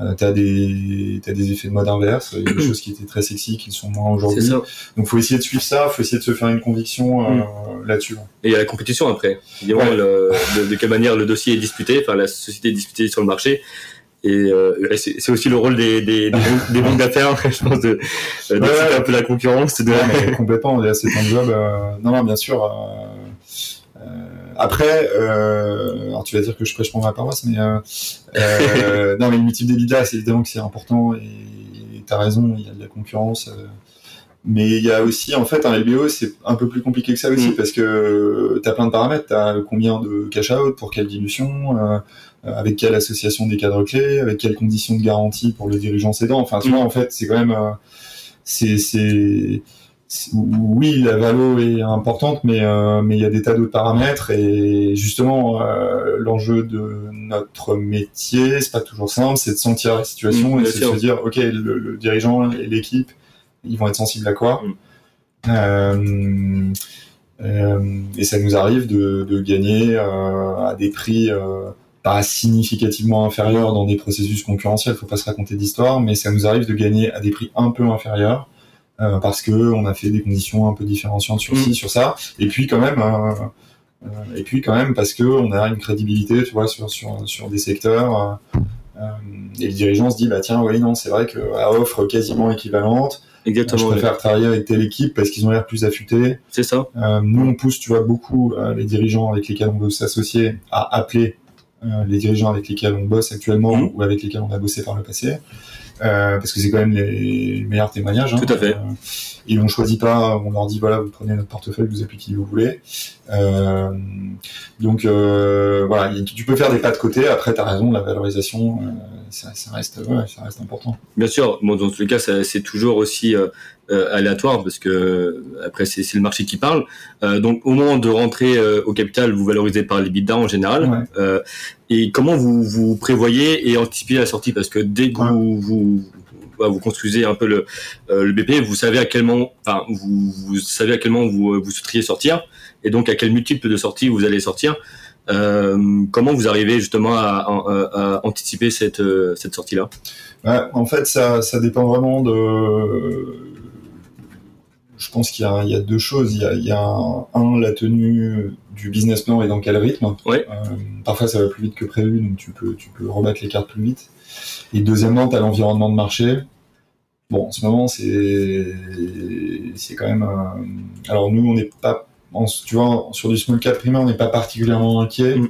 euh, t'as des, t'as des effets de mode inverse. Il y a des choses qui étaient très sexy qui le sont moins c'est aujourd'hui. ça. Donc faut essayer de suivre ça, faut essayer de se faire une conviction euh, là-dessus. Et il y a la compétition après. Évidemment, Ouais. le- de, de quelle manière le dossier est disputé, enfin la société est disputée sur le marché. Et, euh, et c'est c'est aussi le rôle des, des, des, banques- des banques d'affaires, je pense, de, de Ouais, d'exciter ouais. un peu la concurrence. De... Ouais, mais complètement, c'est ton job. euh, Non, non, bien sûr. euh, euh, après, euh, alors tu vas dire que je prêche pour ma paroisse, mais euh, euh, non, mais le multiple d'EBITDA, c'est évidemment que c'est important et t'as raison, il y a de la concurrence. euh, mais il y a aussi, en fait, un LBO, c'est un peu plus compliqué que ça aussi Mm. parce que t'as plein de paramètres. T'as combien de cash out, pour quelle dilution, euh, avec quelle association des cadres clés, avec quelles conditions de garantie pour le dirigeant cédant. Enfin, tu Mm. vois, en fait, c'est quand même, euh, c'est, c'est, oui, la valo est importante, mais euh, mais il y a des tas d'autres paramètres et justement euh, l'enjeu de notre métier, c'est pas toujours simple, c'est de sentir la situation Mmh, et de se dire ok le, le dirigeant et l'équipe ils vont être sensibles à quoi Mm. Euh, euh, et ça nous arrive de, de gagner euh, à des prix euh, pas significativement inférieurs dans des processus concurrentiels, faut pas se raconter d'histoire, mais ça nous arrive de gagner à des prix un peu inférieurs euh, parce que on a fait des conditions un peu différenciantes sur Mm. ci, sur ça, et puis quand même, euh, euh, et puis quand même parce que on a une crédibilité, tu vois, sur sur sur des secteurs. euh, et le dirigeant se dit bah tiens oui non c'est vrai que à offre quasiment équivalente je Exactement. préfère travailler avec telle équipe parce qu'ils ont l'air plus affûtés C'est ça. euh, nous, on pousse, tu vois, beaucoup euh, les dirigeants avec lesquels on veut s'associer à appeler euh, les dirigeants avec lesquels on bosse actuellement Mhm. ou avec lesquels on a bossé par le passé, euh, parce que c'est quand même les meilleurs témoignages. hein. Tout à fait. Euh, et on choisit pas, on leur dit voilà, vous prenez notre portefeuille, vous appelez qui vous voulez. Euh, donc euh, voilà, tu peux faire des pas de côté. Après, t'as raison, la valorisation, ça, ça reste, ouais, ça reste important. Bien sûr, bon, dans tous les cas, c'est toujours aussi aléatoire parce que euh, après c'est le marché qui parle. Euh, donc au moment de rentrer euh, au capital, vous valorisez par les bidas en général. Ouais. Euh, et comment vous vous prévoyez et anticipez la sortie? Parce que dès que Ouais. vous, vous bah, vous construisez un peu le, euh, le BP, vous savez à quel moment, enfin vous, vous savez à quel moment vous vous souhaiteriez sortir et donc à quel multiple de sortie vous allez sortir. Euh, comment vous arrivez justement à, à- à anticiper cette, euh, cette sortie-là? Ouais, en fait, ça, ça dépend vraiment de. Je pense qu'il y, a- il y a deux choses. Il y a, il y a un, un, la tenue du business plan et dans quel rythme. Ouais. Euh, parfois, ça va plus vite que prévu, donc tu peux, tu peux rebattre les cartes plus vite. Et deuxièmement, tu as l'environnement de marché. Bon, en ce moment, c'est c'est quand même. euh, Alors nous, on n'est pas, tu vois, sur du small cap primaire, on n'est pas particulièrement inquiet Mm.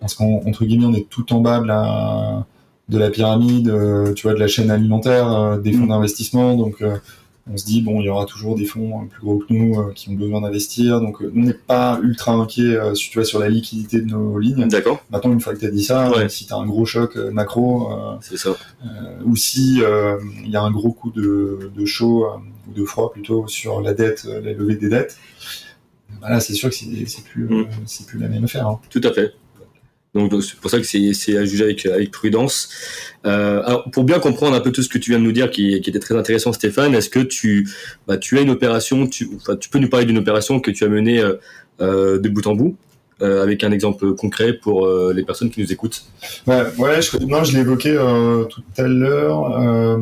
parce qu'entre guillemets, on est tout en bas de la de la pyramide, euh, tu vois, de la chaîne alimentaire, euh, des fonds Mm. d'investissement. Donc, on se dit bon, il y aura toujours des fonds euh, plus gros que nous euh, qui ont besoin d'investir. Donc, euh, on n'est pas ultra inquiet, euh, si tu vois, sur la liquidité de nos lignes. D'accord, Maintenant, une fois que tu as dit ça, Ouais. euh, si tu as un gros choc euh, macro, c'est ça. ou si il y a un gros coup de, de chaud ou de froid plutôt sur la dette, la levée des dettes, bah là c'est sûr que c'est plus Mm. c'est plus la même affaire. hein. Tout à fait. Donc c'est pour ça que c'est c'est à juger avec, avec prudence. Euh, alors pour bien comprendre un peu tout ce que tu viens de nous dire, qui, qui était très intéressant, Stéphane, est-ce que tu bah, tu as une opération, tu, enfin, tu peux nous parler d'une opération que tu as menée euh, euh, de bout en bout, euh, avec un exemple concret pour euh, les personnes qui nous écoutent? Ouais, ouais, je, non, je l'ai évoqué euh, tout à l'heure.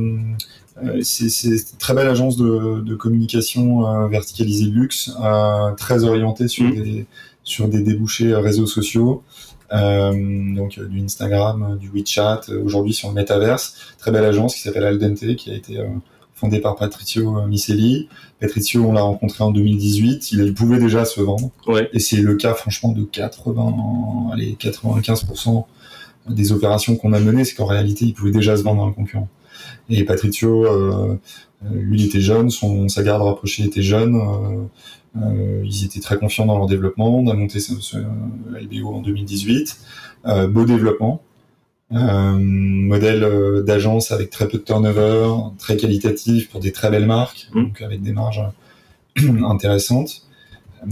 C'est c'est une très belle agence de, de communication euh, verticalisée luxe, euh, très orientée sur Mhm. des sur des débouchés réseaux sociaux. Euh, donc euh, du Instagram, euh, du WeChat, aujourd'hui sur le Metaverse. Très belle agence qui s'appelle Aldente, qui a été euh, fondée par Patricio Micelli. Patricio, on l'a rencontré en 2018. Il, pouvait déjà se vendre. Ouais. Et c'est le cas, franchement, de 80, allez, 95% des opérations qu'on a menées, c'est qu'en réalité, il pouvait déjà se vendre à un concurrent. Et Patricio, euh, lui, il était jeune, son, sa garde rapprochée était jeune. euh, euh, ils étaient très confiants dans leur développement. On a monté ce, ce LBO en 2018. Euh, beau développement. Euh, modèle d'agence avec très peu de turnover, très qualitatif pour des très belles marques, Mm. donc avec des marges intéressantes.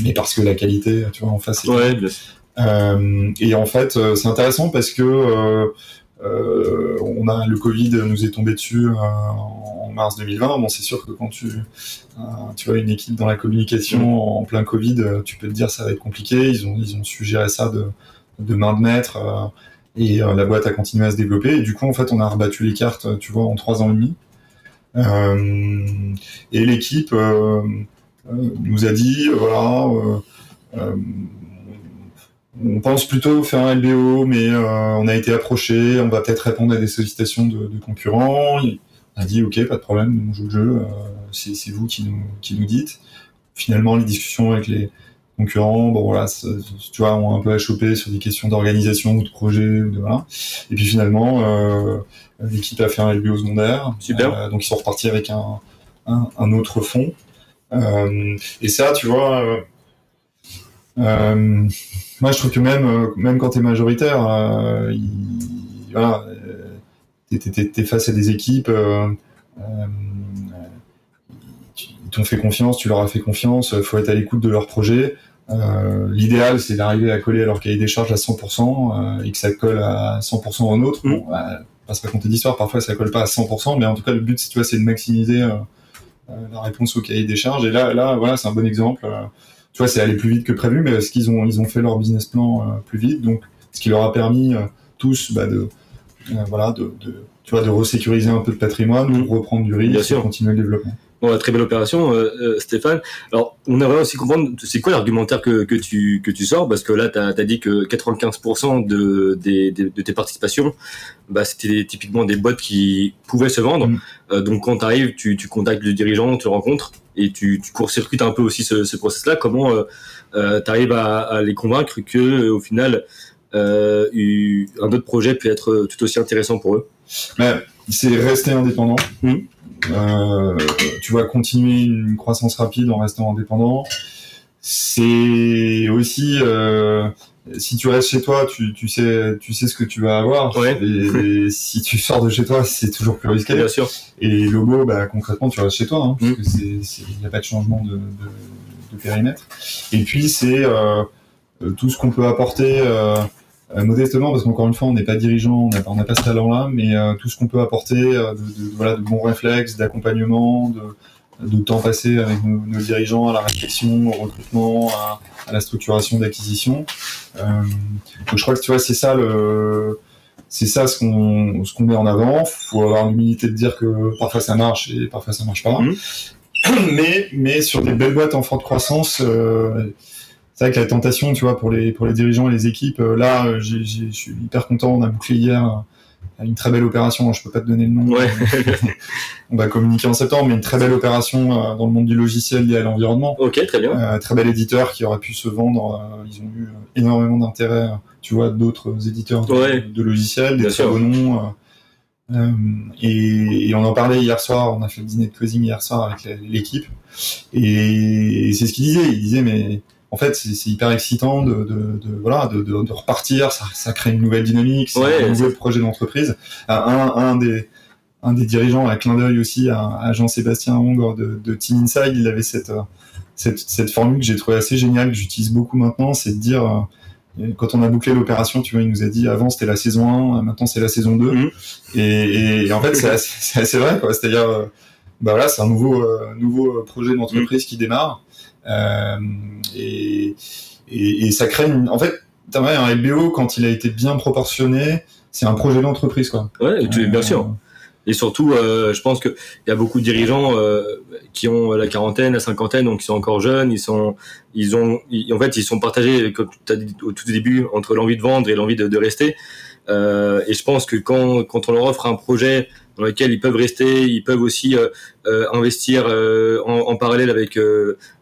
Mais parce que la qualité, tu vois, en face, Ouais, bien sûr. et en fait, c'est intéressant parce que euh, on a le Covid nous est tombé dessus euh, en mars 2020. Bon, c'est sûr que quand tu euh, tu vois une équipe dans la communication en plein Covid, tu peux te dire ça va être compliqué. Ils ont ils ont su gérer ça de de main de maître et la boîte a continué à se développer. Et du coup, en fait, on a rebattu les cartes, tu vois, en trois ans et demi. Et l'équipe nous a dit voilà. On pense plutôt faire un LBO, mais euh, on a été approché, on va peut-être répondre à des sollicitations de, de concurrents. Il a dit ok, pas de problème, on joue le jeu, euh, c'est vous qui nous, qui nous dites. Finalement, les discussions avec les concurrents, bon voilà, tu vois, ont un peu achoppé sur des questions d'organisation ou de projet ou de voilà. Et puis finalement, euh, l'équipe a fait un LBO secondaire. Super. Euh, donc ils sont repartis avec un, un, un autre fonds. Euh, et ça, tu vois. Euh, euh, moi, je trouve que même, euh, même quand tu es majoritaire, euh, il- voilà, euh, t'es- t'es t'es face à des équipes, euh, euh, ils t'ont fait confiance, tu leur as fait confiance, faut être à l'écoute de leur projet. Euh, L'idéal, c'est d'arriver à coller à leur cahier des charges à 100% euh, et que ça colle à 100% en autre. Mm. Bon, bah, pas se raconter d'histoire, parfois ça colle pas à 100%, mais en tout cas, le but, tu vois, c'est de maximiser euh, euh, la réponse au cahier des charges. Et là, là, voilà, c'est un bon exemple. Euh, tu vois, c'est aller plus vite que prévu, mais ce qu'ils ont, ils ont fait leur business plan plus vite, donc ce qui leur a permis tous bah, de, voilà, de, de, tu vois, de resécuriser un peu de patrimoine, de mm. reprendre du risque, et continuer le développement. Bon, très belle opération, euh, euh, Stéphane. Alors, on aimerait aussi comprendre, c'est quoi l'argumentaire que, que, tu, que tu sors? Parce que là, tu as, dit que 95% de, de, de, tes participations, bah, c'était typiquement des bots qui pouvaient se vendre. Mm. Euh, donc, quand tu arrives, tu, tu contactes le dirigeant, tu le rencontres, et tu, tu court-circuites un peu aussi ce, ce process-là. Comment euh, tu arrives à, à, les convaincre que, au final, un autre projet peut être tout aussi intéressant pour eux? C'est rester indépendant. Mm. Euh, tu vas continuer une croissance rapide en restant indépendant. C'est aussi euh, si tu restes chez toi, tu, tu, sais, tu sais ce que tu vas avoir. Et, si tu sors de chez toi, c'est toujours plus risqué. Bien sûr. Et logo, bah, concrètement, tu restes chez toi, hein, parce mm. que il n'y a pas de changement de, de, de périmètre. Et puis, c'est euh, tout ce qu'on peut apporter. Euh, euh, modestement, parce qu'encore une fois, on n'est pas dirigeant, on n'a pas ce talent-là, mais euh, tout ce qu'on peut apporter, euh, de, de, voilà, de bons réflexes, d'accompagnement, de, de, temps passé avec nos, nos, dirigeants à la réflexion, au recrutement, à, à la structuration d'acquisition. donc je crois que tu vois, c'est ça le, c'est ça ce qu'on ce qu'on met en avant. Faut avoir l'humilité de dire que parfois ça marche et parfois ça marche pas. Mmh. Mais mais sur des belles boîtes en forte croissance. Euh, c'est vrai que la tentation, tu vois, pour les pour les dirigeants et les équipes, euh, là, euh, je suis hyper content. On a bouclé hier euh, une très belle opération. Je peux pas te donner le nom. Ouais. on va communiquer en septembre, mais une très belle opération dans le monde du logiciel lié à l'environnement. Ok, très bien. très bel éditeur qui aurait pu se vendre. ils ont eu énormément d'intérêt, tu vois, d'autres éditeurs de, logiciels, des très beaux noms. Euh, et, et, on en parlait hier soir, on a fait le dîner de closing hier soir avec l'équipe, et, et c'est ce qu'il disait. Il disait mais en fait, c'est hyper excitant de, de, de voilà, de, de, repartir. Ça, ça, crée une nouvelle dynamique, c'est un nouveau projet d'entreprise. Un, un des un des dirigeants, à clin d'œil aussi à, Jean-Sébastien Hongre de, de, Team Inside, il avait cette, cette, cette formule que j'ai trouvé assez géniale, que j'utilise beaucoup maintenant, c'est de dire, euh, quand on a bouclé l'opération, tu vois, il nous a dit, avant c'était la saison 1, maintenant c'est la saison 2. Mmh. Et, et, en fait, c'est assez, assez, vrai, quoi. C'est-à-dire, euh, bah voilà, c'est un nouveau, euh, nouveau projet d'entreprise mmh. qui démarre. Euh, et, ça crée une... En fait, un LBO, quand il a été bien proportionné, c'est un projet d'entreprise. Quoi. Ouais, bien sûr. Et surtout, euh, je pense qu'il y a beaucoup de dirigeants euh, qui ont la quarantaine, la cinquantaine, donc ils sont encore jeunes. Ils sont, ils ont, en fait, ils sont partagés, comme tu as dit au tout début, entre l'envie de vendre et l'envie de, rester. Et je pense que quand, on leur offre un projet dans lequel ils peuvent rester, ils peuvent aussi investir en, parallèle avec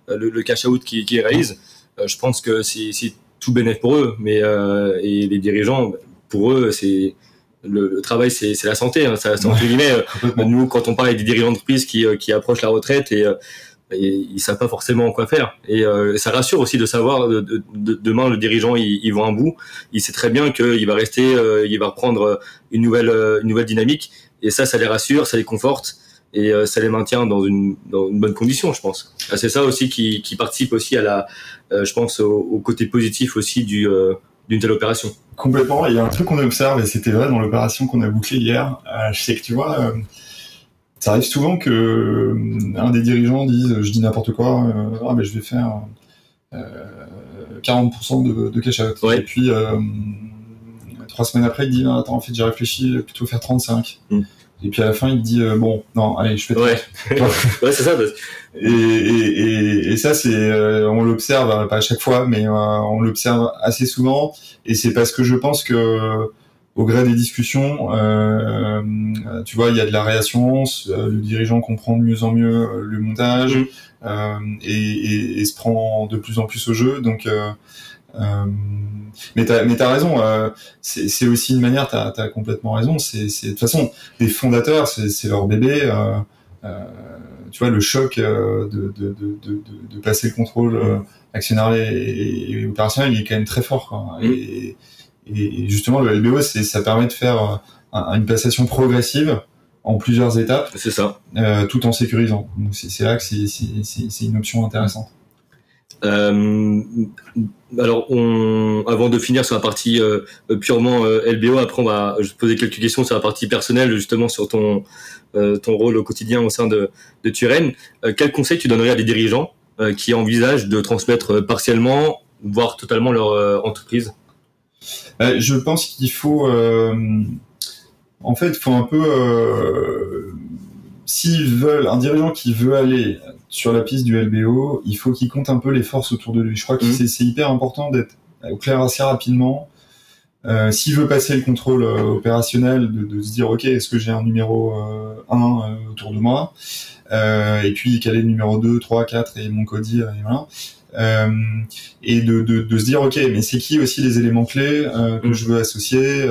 le, le, cash out qui, qui réalise, euh, je pense que c'est tout bénéfique pour eux. Mais euh, et les dirigeants, pour eux, c'est le, le, travail, c'est la santé. Hein, ça, entre guillemets, nous, quand on parle des dirigeants d'entreprise qui, qui approchent la retraite et, et ils savent pas forcément quoi faire. Et ça rassure aussi de savoir de, de, de, demain le dirigeant il, il, va un bout. Il sait très bien qu'il va rester, il va reprendre une nouvelle une nouvelle dynamique. Et ça, ça les rassure, ça les conforte et euh, ça les maintient dans une, dans une bonne condition, je pense. Ah, c'est ça aussi qui, qui, participe aussi à la, euh, je pense, au, côté positif aussi du euh, d'une telle opération. Complètement. Il y a un truc qu'on observe et c'était vrai dans l'opération qu'on a bouclée hier. je sais que tu vois, ça arrive souvent que un des dirigeants dise, je dis n'importe quoi, ah ben je vais faire 40% de, de cash out. Et puis trois semaines après, il dit, ah, attends, en fait, j'ai réfléchi, plutôt faire 35. Et puis à la fin, il dit euh, bon, non, allez, je fais. Ouais, ouais c'est ça. Et, et, et, ça, c'est, euh, on l'observe euh, pas à chaque fois, mais on l'observe assez souvent. Et c'est parce que je pense que au gré des discussions, euh, tu vois, il y a de la réassurance, le dirigeant comprend de mieux en mieux le montage mmh. euh, et, et, se prend de plus en plus au jeu. Donc, euh, mais t'as mais as raison. Euh, c'est aussi une manière. T'as as complètement raison. C'est de toute façon les fondateurs, c'est leur bébé. Euh, tu vois le choc de, de, de, de, de passer le contrôle actionnarial et, et, opérationnel, il est quand même très fort. Quoi. Mm. Et, et, justement le LBO, ça permet de faire une passation progressive en plusieurs étapes. C'est ça. tout en sécurisant. Donc c'est là que c'est une option intéressante. Euh, alors, avant de finir sur la partie euh, purement euh, LBO, après on va poser quelques questions sur la partie personnelle, justement sur ton ton rôle au quotidien au sein de, de Turen. quel conseil tu donnerais à des dirigeants qui envisagent de transmettre partiellement, voire totalement leur entreprise? Je pense qu'il faut, en fait, il faut un peu s'ils veulent, un dirigeant qui veut aller sur la piste du LBO, il faut qu'il compte un peu les forces autour de lui. Je crois que mmh. c'est hyper important d'être au clair assez rapidement. Euh, s'il veut passer le contrôle euh, opérationnel, de, se dire ok, est-ce que j'ai un numéro 1 euh, autour de moi, et puis quel est le numéro 2, 3, 4 et mon codir et voilà. et de, de, se dire ok, mais c'est qui aussi les éléments clés que mmh. je veux associer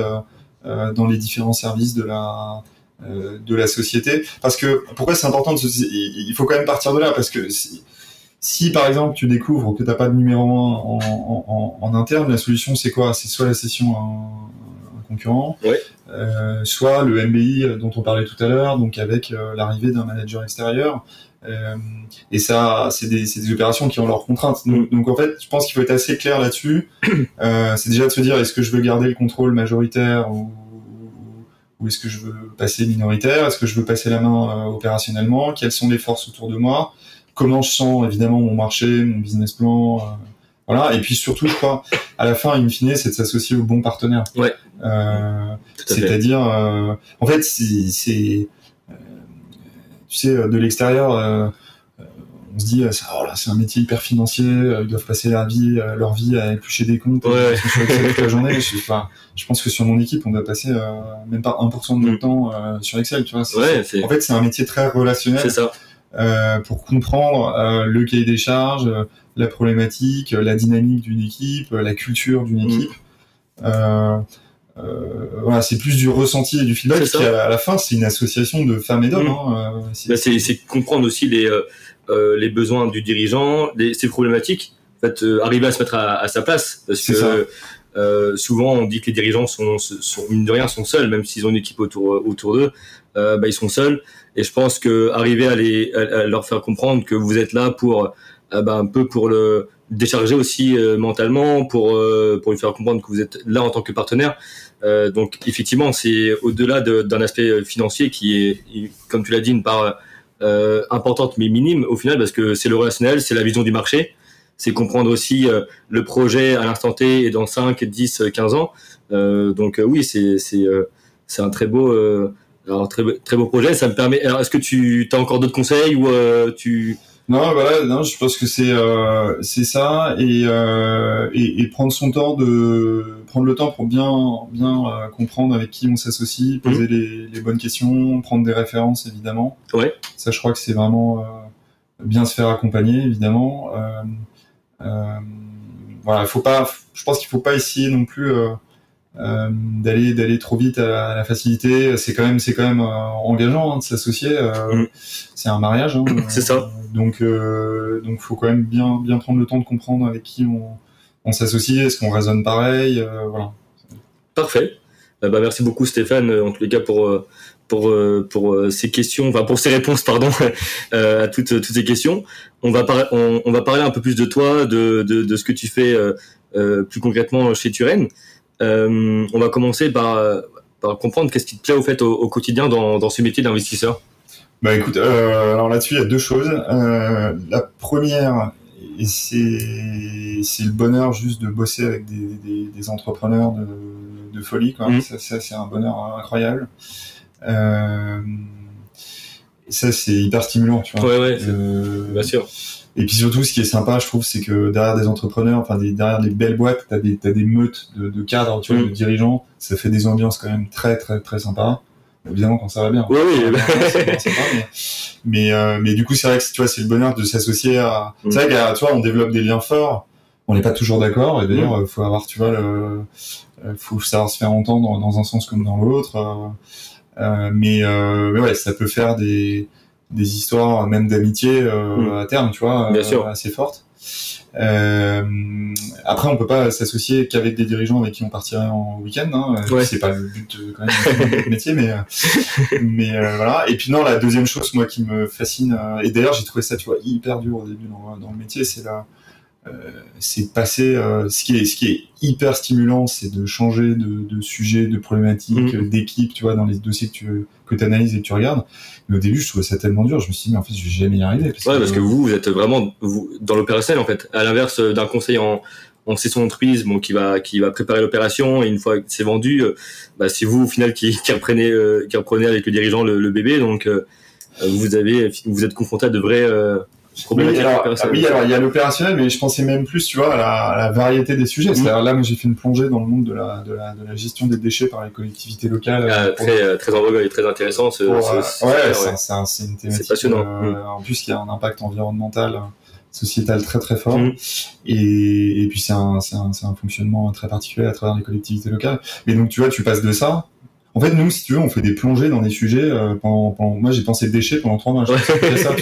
dans les différents services de la de la société. Parce que pourquoi c'est important de se... Il faut quand même partir de là parce que si, si par exemple tu découvres que t'as pas de numéro 1 en, en, en, interne, la solution c'est quoi? C'est soit la session à un, concurrent, euh, soit le MBI dont on parlait tout à l'heure, donc avec euh, l'arrivée d'un manager extérieur. Euh, et ça, c'est des, des, opérations qui ont leurs contraintes. Donc, donc en fait, je pense qu'il faut être assez clair là-dessus. Euh, c'est déjà de se dire est-ce que je veux garder le contrôle majoritaire ou ou est-ce que je veux passer minoritaire Est-ce que je veux passer la main euh, opérationnellement? Quelles sont les forces autour de moi? Comment je sens évidemment mon marché, mon business plan euh, Voilà. Et puis surtout, je crois, à la fin, in fine, c'est de s'associer au bon partenaire. Ouais. Euh, C'est-à-dire, euh, en fait, c'est, tu sais, de l'extérieur on se dit, euh, oh c'est un métier hyper financier, euh, ils doivent passer leur vie, euh, leur vie à éplucher des comptes, ouais. sur Excel toute la journée. Je, enfin, je pense que sur mon équipe, on doit passer même pas 1% de notre mm. temps sur Excel, tu vois. en fait, c'est un métier très relationnel. Ça. pour comprendre le cahier des charges, la problématique, la dynamique d'une équipe, la culture d'une mm. équipe. voilà, c'est plus du ressenti et du feedback. À, à la fin, c'est une association de femmes et d'hommes. Mm. Hein, bah, c'est comprendre aussi les euh, les besoins du dirigeant, les, ses problématiques. En fait, euh, arriver à se mettre à, sa place, parce que euh, souvent on dit que les dirigeants sont, sont mine de rien sont seuls, même s'ils ont une équipe autour autour d'eux, bah, ils sont seuls. Et je pense que arriver à, les, à, leur faire comprendre que vous êtes là pour bah, un peu pour le décharger aussi mentalement, pour pour lui faire comprendre que vous êtes là en tant que partenaire. donc effectivement, c'est au-delà d'un aspect financier qui est, comme tu l'as dit, une part euh, importante mais minime au final parce que c'est le relationnel, c'est la vision du marché, c'est comprendre aussi euh, le projet à l'instant T et dans 5, 10, 15 ans. Euh, donc oui, c'est c'est c'est un très beau alors très très beau projet. Ça me permet. Alors est-ce que tu as encore d'autres conseils ou tu non, voilà, non, je pense que c'est euh, c'est ça et, euh, et, et prendre son temps de prendre le temps pour bien bien euh, comprendre avec qui on s'associe, poser mhm. les, les, bonnes questions, prendre des références évidemment. Ouais. Ça, je crois que c'est vraiment euh, bien se faire accompagner évidemment. Euh, voilà, il faut pas. Je pense qu'il faut pas essayer non plus euh, d'aller d'aller trop vite à la, facilité c'est quand même c'est quand même euh, engageant hein, de s'associer euh, mm. c'est un mariage hein, c'est ça. donc donc faut quand même bien bien prendre le temps de comprendre avec qui on, on s'associe est-ce qu'on raisonne pareil voilà. Parfait. Bah, merci beaucoup Stéphane en tous les cas pour pour pour ces questions enfin pour ces réponses pardon à toutes toutes ces questions. On va parler on, on, va parler un peu plus de toi de de, de ce que tu fais plus concrètement chez Turen euh, on va commencer par, comprendre qu'est-ce qui te plaît au fait au, quotidien dans, ce métier d'investisseur. Bah écoute, euh, alors là-dessus il y a deux choses. Euh, la première, c'est le bonheur juste de bosser avec des, entrepreneurs de, folie. Quoi. Mmh. Ça, c'est un bonheur incroyable. et ça c'est hyper stimulant, tu vois. Ouais, ouais, bien sûr. Et puis surtout, ce qui est sympa, je trouve, c'est que derrière des entrepreneurs, enfin derrière les belles boîtes, t'as des t'as des meutes de, de cadres, tu vois, mm. de dirigeants. Ça fait des ambiances quand même très très très sympas. Évidemment quand ça va bien. Oui, oui. mais euh, mais du coup, c'est vrai que tu vois, c'est le bonheur de s'associer à. Mm. C'est vrai que tu vois, on développe des liens forts. On n'est pas toujours d'accord. Et d'ailleurs, mm. faut avoir, tu vois, le, euh, faut savoir se faire entendre dans un sens comme dans l'autre. Euh mais, euh, mais ouais, ça peut faire des des histoires même d'amitié euh, mm. à terme, tu vois, Bien sûr. assez fortes. après, on peut pas s'associer qu'avec des dirigeants avec qui on partirait en week-end. Hein. C'est pas le but quand même de notre métier, mais mais voilà. Et puis non, la deuxième chose moi qui me fascine, et d'ailleurs j'ai trouvé ça tu vois hyper dur au début dans, dans le métier, c'est la euh, c'est passer. Euh, ce qui est ce qui est hyper stimulant, c'est de changer de, de sujet, de problématique, mm. d'équipe, tu vois, dans les dossiers que tu que analyses et que tu regardes. Mais au début, je trouvais ça tellement dur. Je me suis dit, mais en fait, je vais jamais y arriver. Parce ouais, que, parce que vous, vous êtes vraiment vous, dans l'opérationnel, en fait. À l'inverse d'un conseil en, en session d'entreprise, bon, qui va, qui va préparer l'opération, et une fois que c'est vendu, euh, bah, c'est vous, au final, qui, qui reprenez, qui reprenez avec le dirigeant le, le bébé. Donc, vous avez, vous êtes confronté à de vrais, oui alors, oui, alors il y a l'opérationnel, mais je pensais même plus, tu vois, à la, variété des sujets. C'est-à-dire là, moi, j'ai fait une plongée dans le monde de la, de la, de la gestion des déchets par les collectivités locales. Ah, très, euh, très en vogue et très intéressant. Ce, pour, euh, ouais, c'est une thématique. passionnant. Euh, mm. En plus, il y a un impact environnemental, sociétal très très fort. Mm. Et, et puis c'est un, un, un fonctionnement très particulier à travers les collectivités locales. Mais donc, tu vois, tu passes de ça en fait, nous, si tu veux, on fait des plongées dans des sujets. Euh, pendant, pendant, moi, j'ai pensé déchets pendant trois mois. Ouais. Ça,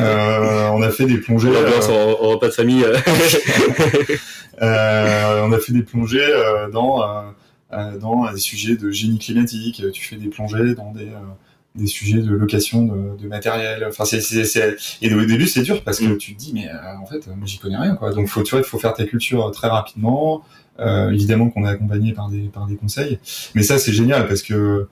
euh, on a fait des plongées. Euh, en, repas de famille. Euh. euh, on a fait des plongées euh, dans dans des sujets de génie climatique. Tu fais des plongées dans des des sujets de location de, de matériel. Enfin, c'est, c'est, c'est... et au début c'est dur parce que mm. tu te dis mais en fait moi j'y connais rien quoi. Donc faut tu vois il faut faire ta culture très rapidement. Euh, évidemment qu'on est accompagné par des par des conseils, mais ça c'est génial parce que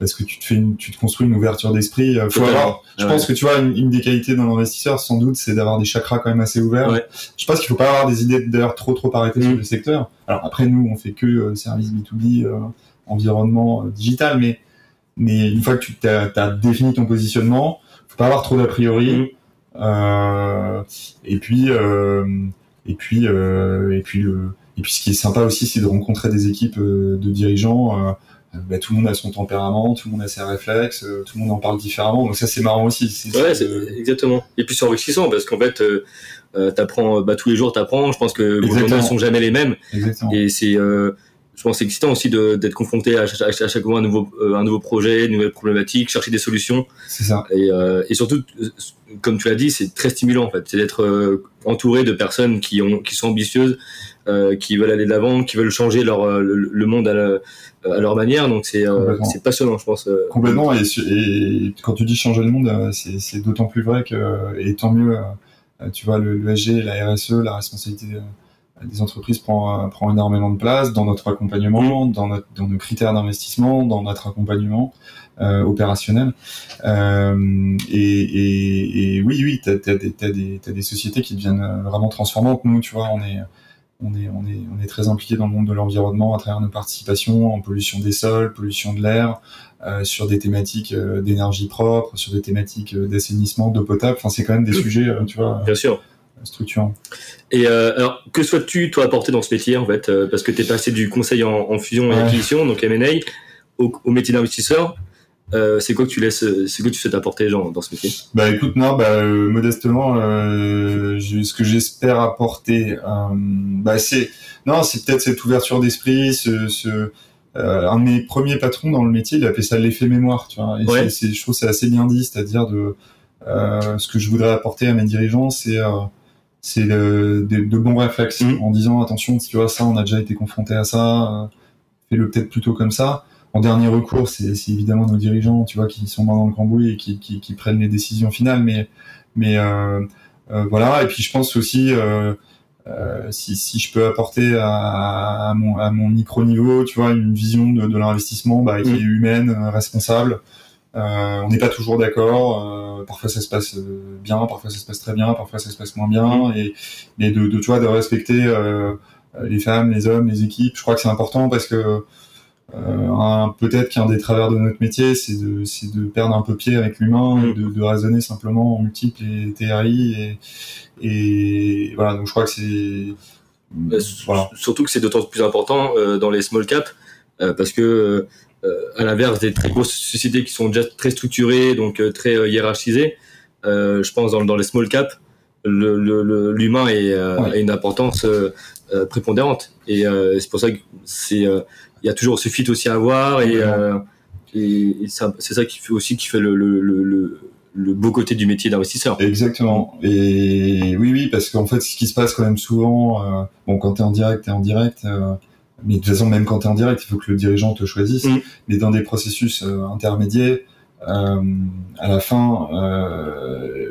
parce que tu te fais une, tu te construis une ouverture d'esprit. Euh, faut avoir, je pense que tu vois une, une des qualités d'un investisseur sans doute c'est d'avoir des chakras quand même assez ouverts. Ouais. Je pense qu'il faut pas avoir des idées d'ailleurs trop trop arrêtées sur mm. le secteur. Alors après nous on fait que euh, service B2B, euh, environnement euh, digital, mais mais une fois que tu as, défini ton positionnement, faut pas avoir trop d'a priori. Mm. et puis et puis et puis le et puis ce qui est sympa aussi, c'est de rencontrer des équipes euh, de dirigeants. Euh, euh, bah, tout le monde a son tempérament, tout le monde a ses réflexes, tout le monde en parle différemment. Donc ça, c'est marrant aussi. Ouais, exactement. Et puis c'est enrichissant parce qu'en fait, euh, t'apprends, bah, tous les jours t'apprends. Je pense que les journées ne sont jamais les mêmes. Exactement. Et c'est, euh, je pense, excitant aussi d'être confronté à, à, chaque fois un nouveau, un nouveau projet, une nouvelle problématique, chercher des solutions. C'est ça. Et, et surtout, comme tu l'as dit, c'est très stimulant en fait. C'est d'être entouré de personnes qui ont, qui sont ambitieuses euh, qui veulent aller de l'avant, qui veulent changer leur, euh, le, monde à, leur manière. Donc c'est euh, c'est passionnant, je pense. Complètement. Et, et, quand tu dis changer le monde, c'est d'autant plus vrai que et tant mieux. tu vois, le, le la RSE, la responsabilité des entreprises prend, prend énormément de place dans notre accompagnement, dans, notre, dans nos critères d'investissement, dans notre accompagnement euh, opérationnel. Euh, et, et, et, oui, oui, t'as as, des, des, des sociétés qui deviennent vraiment transformantes. Nous, tu vois, on est on est, on, est, on est très impliqué dans le monde de l'environnement à travers nos participations en pollution des sols, pollution de l'air, euh, sur des thématiques euh, d'énergie propre, sur des thématiques euh, d'assainissement, d'eau potable. Enfin, c'est quand même des sujets, tu vois. Bien sûr. Structurants. Et alors, que souhaites-tu, toi, apporter dans ce métier, en fait Parce que tu es passé du conseil en, fusion et acquisition, donc M&A, au, au métier d'investisseur. Euh, c'est quoi que tu laisses, c'est quoi que tu souhaites apporter genre, dans ce métier? Bah écoute, non, bah euh, modestement, euh, ce que j'espère apporter, euh, bah c'est, non, c'est peut-être cette ouverture d'esprit, ce, ce un de mes premiers patrons dans le métier, il appelait ça l'effet mémoire, tu vois. Et c'est, je trouve c'est assez bien dit, c'est-à-dire de ce que je voudrais apporter à mes dirigeants, c'est c'est de, de, bons réflexes mmh. en disant attention, tu vois ça, on a déjà été confronté à ça, fais-le peut-être plutôt comme ça en dernier recours, c'est évidemment nos dirigeants, tu vois, qui sont dans le cambouis et qui, qui, qui, prennent les décisions finales. Mais, mais euh, euh, voilà. Et puis je pense aussi, euh, euh si, si je peux apporter à, à, mon, à mon micro niveau, tu vois, une vision de, de l'investissement bah, qui est mmh. humaine, responsable. On n'est pas toujours d'accord. parfois ça se passe bien, parfois ça se passe très bien, parfois ça se passe moins bien. Mmh. Et, et de, de, tu vois, de respecter les femmes, les hommes, les équipes. Je crois que c'est important parce que euh, peut-être qu'un des travers de notre métier, c'est de, de perdre un peu pied avec l'humain et de, de, raisonner simplement en multiples et TRI. Et, et voilà, donc je crois que c'est. Bah, voilà. Surtout que c'est d'autant plus important euh, dans les small caps, euh, parce que euh, à l'inverse des très grosses sociétés qui sont déjà très structurées, donc euh, très hiérarchisées, je pense dans, dans les small caps, l'humain le, le, est, a une importance prépondérante. Et c'est pour ça que c'est il y a toujours ce fit aussi à avoir et, euh, et, c'est ça qui fait aussi qui fait le, le, le, le beau côté du métier d'investisseur. Exactement. Et oui, oui, parce qu'en fait, ce qui se passe quand même souvent, euh, bon, quand tu es en direct, tu es en direct, euh, mais de toute façon, même quand tu es en direct, il faut que le dirigeant te choisisse. Mm. Mais dans des processus euh, intermédiaires, euh, à la fin,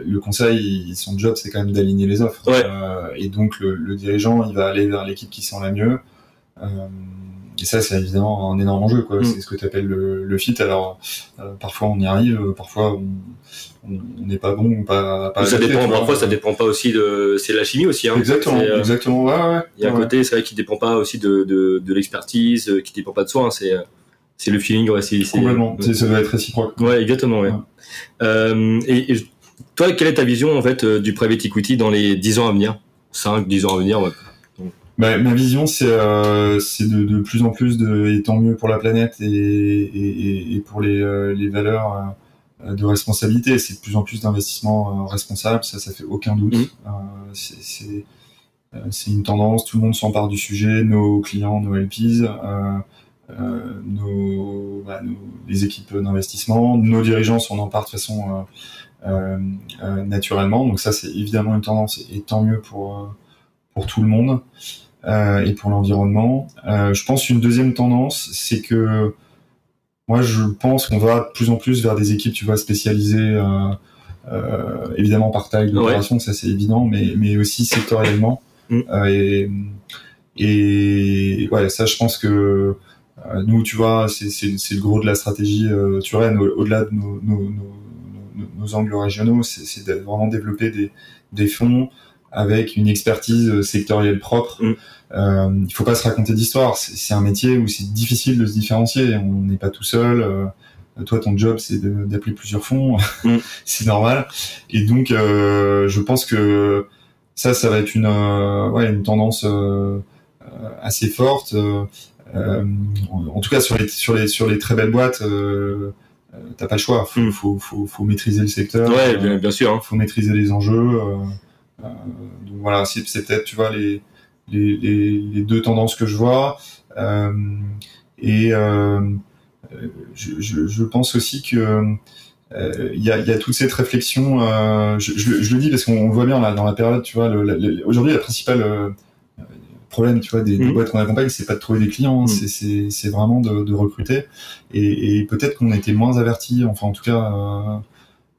le conseil, son job, c'est quand même d'aligner les offres. Ouais. et donc, le, le, dirigeant, il va aller vers l'équipe qui sent la mieux. Et ça, c'est évidemment un énorme enjeu. quoi. Mm. C'est ce que tu appelles le, le, fit. Alors, euh, parfois on y arrive, parfois on n'est pas bon pas. pas ça dépend. Parfois, ça dépend pas aussi de. C'est la chimie aussi. Hein. Exactement. Euh, exactement. Ouais, ouais. Il y a ouais. un côté, c'est vrai, qui dépend pas aussi de, de, de l'expertise, euh, qui dépend pas de soi. Hein. C'est c'est le feeling. Ouais, c'est complètement. C'est, ça doit être réciproque. Ouais, exactement. Ouais. Euh, et, et, toi, quelle est ta vision en fait du private equity dans les 10 ans à venir? 5, 10 ans à venir. Bah, ma vision, c'est euh, de, de plus en plus de, et tant mieux pour la planète et, et, et pour les, euh, les valeurs euh, de responsabilité. C'est de plus en plus d'investissements responsables, ça, ça fait aucun doute. Mmh. c'est une tendance, tout le monde s'empare du sujet, nos clients, nos LPs, nos, bah, nos, les équipes d'investissement, nos dirigeants s'en emparent de façon naturellement. Donc ça, c'est évidemment une tendance et tant mieux pour pour tout le monde et pour l'environnement. Euh, je pense une deuxième tendance, c'est que moi je pense qu'on va de plus en plus vers des équipes, tu vois, spécialisées, euh, évidemment par taille d'opération, ouais. ça c'est évident, mais mais aussi sectoriellement. Mm. et et ouais, ça je pense que nous, tu vois, c'est le gros de la stratégie euh, Turenne, au-delà de nos, nos, nos, nos, angles régionaux, c'est de vraiment développer des, des fonds avec une expertise sectorielle propre. Mm. Euh, il faut pas se raconter d'histoire. C'est un métier où c'est difficile de se différencier. On n'est pas tout seul. Euh, toi, ton job, c'est d'appeler plusieurs fonds. Mm. c'est normal. Et donc, euh, je pense que ça, ça va être une, ouais, une tendance assez forte. en tout cas, sur les, sur les, sur les très belles boîtes, t'as pas le choix. Faut, Mm. faut, faut, faut maîtriser le secteur. Ouais, bien, bien sûr. Hein. Faut maîtriser les enjeux. Euh, donc voilà, c'est peut-être, tu vois, les, les, les, les, deux tendances que je vois. Euh, et euh, je, je, je, pense aussi que il y, a, y, a, toute cette réflexion. Je, je, je, le dis parce qu'on voit bien là, dans la période, tu vois, aujourd'hui la principale euh, problème, tu vois, des, des Mmh. boîtes qu'on accompagne, c'est pas de trouver des clients, Mm. mmh. c'est vraiment de, de, recruter. Et, et peut-être qu'on était moins avertis, enfin en tout cas,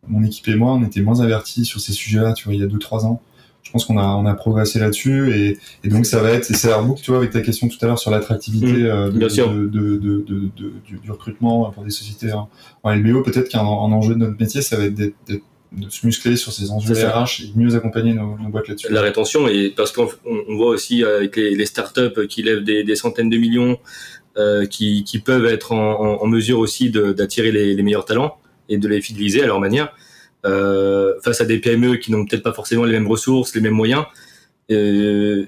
mon équipe et moi, on était moins avertis sur ces sujets-là, tu vois, il y a deux trois ans je pense qu'on a on a progressé là-dessus et, et donc ça va être c'est boucle tu vois avec ta question tout à l'heure sur l'attractivité Mmh, euh, de, de, de, du, du recrutement pour des sociétés en, en LBO peut-être qu'un un enjeu de notre métier ça va être d'être de se muscler sur ces enjeux. RH et de mieux accompagner nos, nos boîtes là-dessus. La rétention, et parce qu'on on voit aussi avec les, les startups qui lèvent des, des centaines de millions, euh, qui, qui peuvent être en, en, mesure aussi d'attirer les, les meilleurs talents et de les fidéliser à leur manière, face à des PME qui n'ont peut-être pas forcément les mêmes ressources, les mêmes moyens. Euh,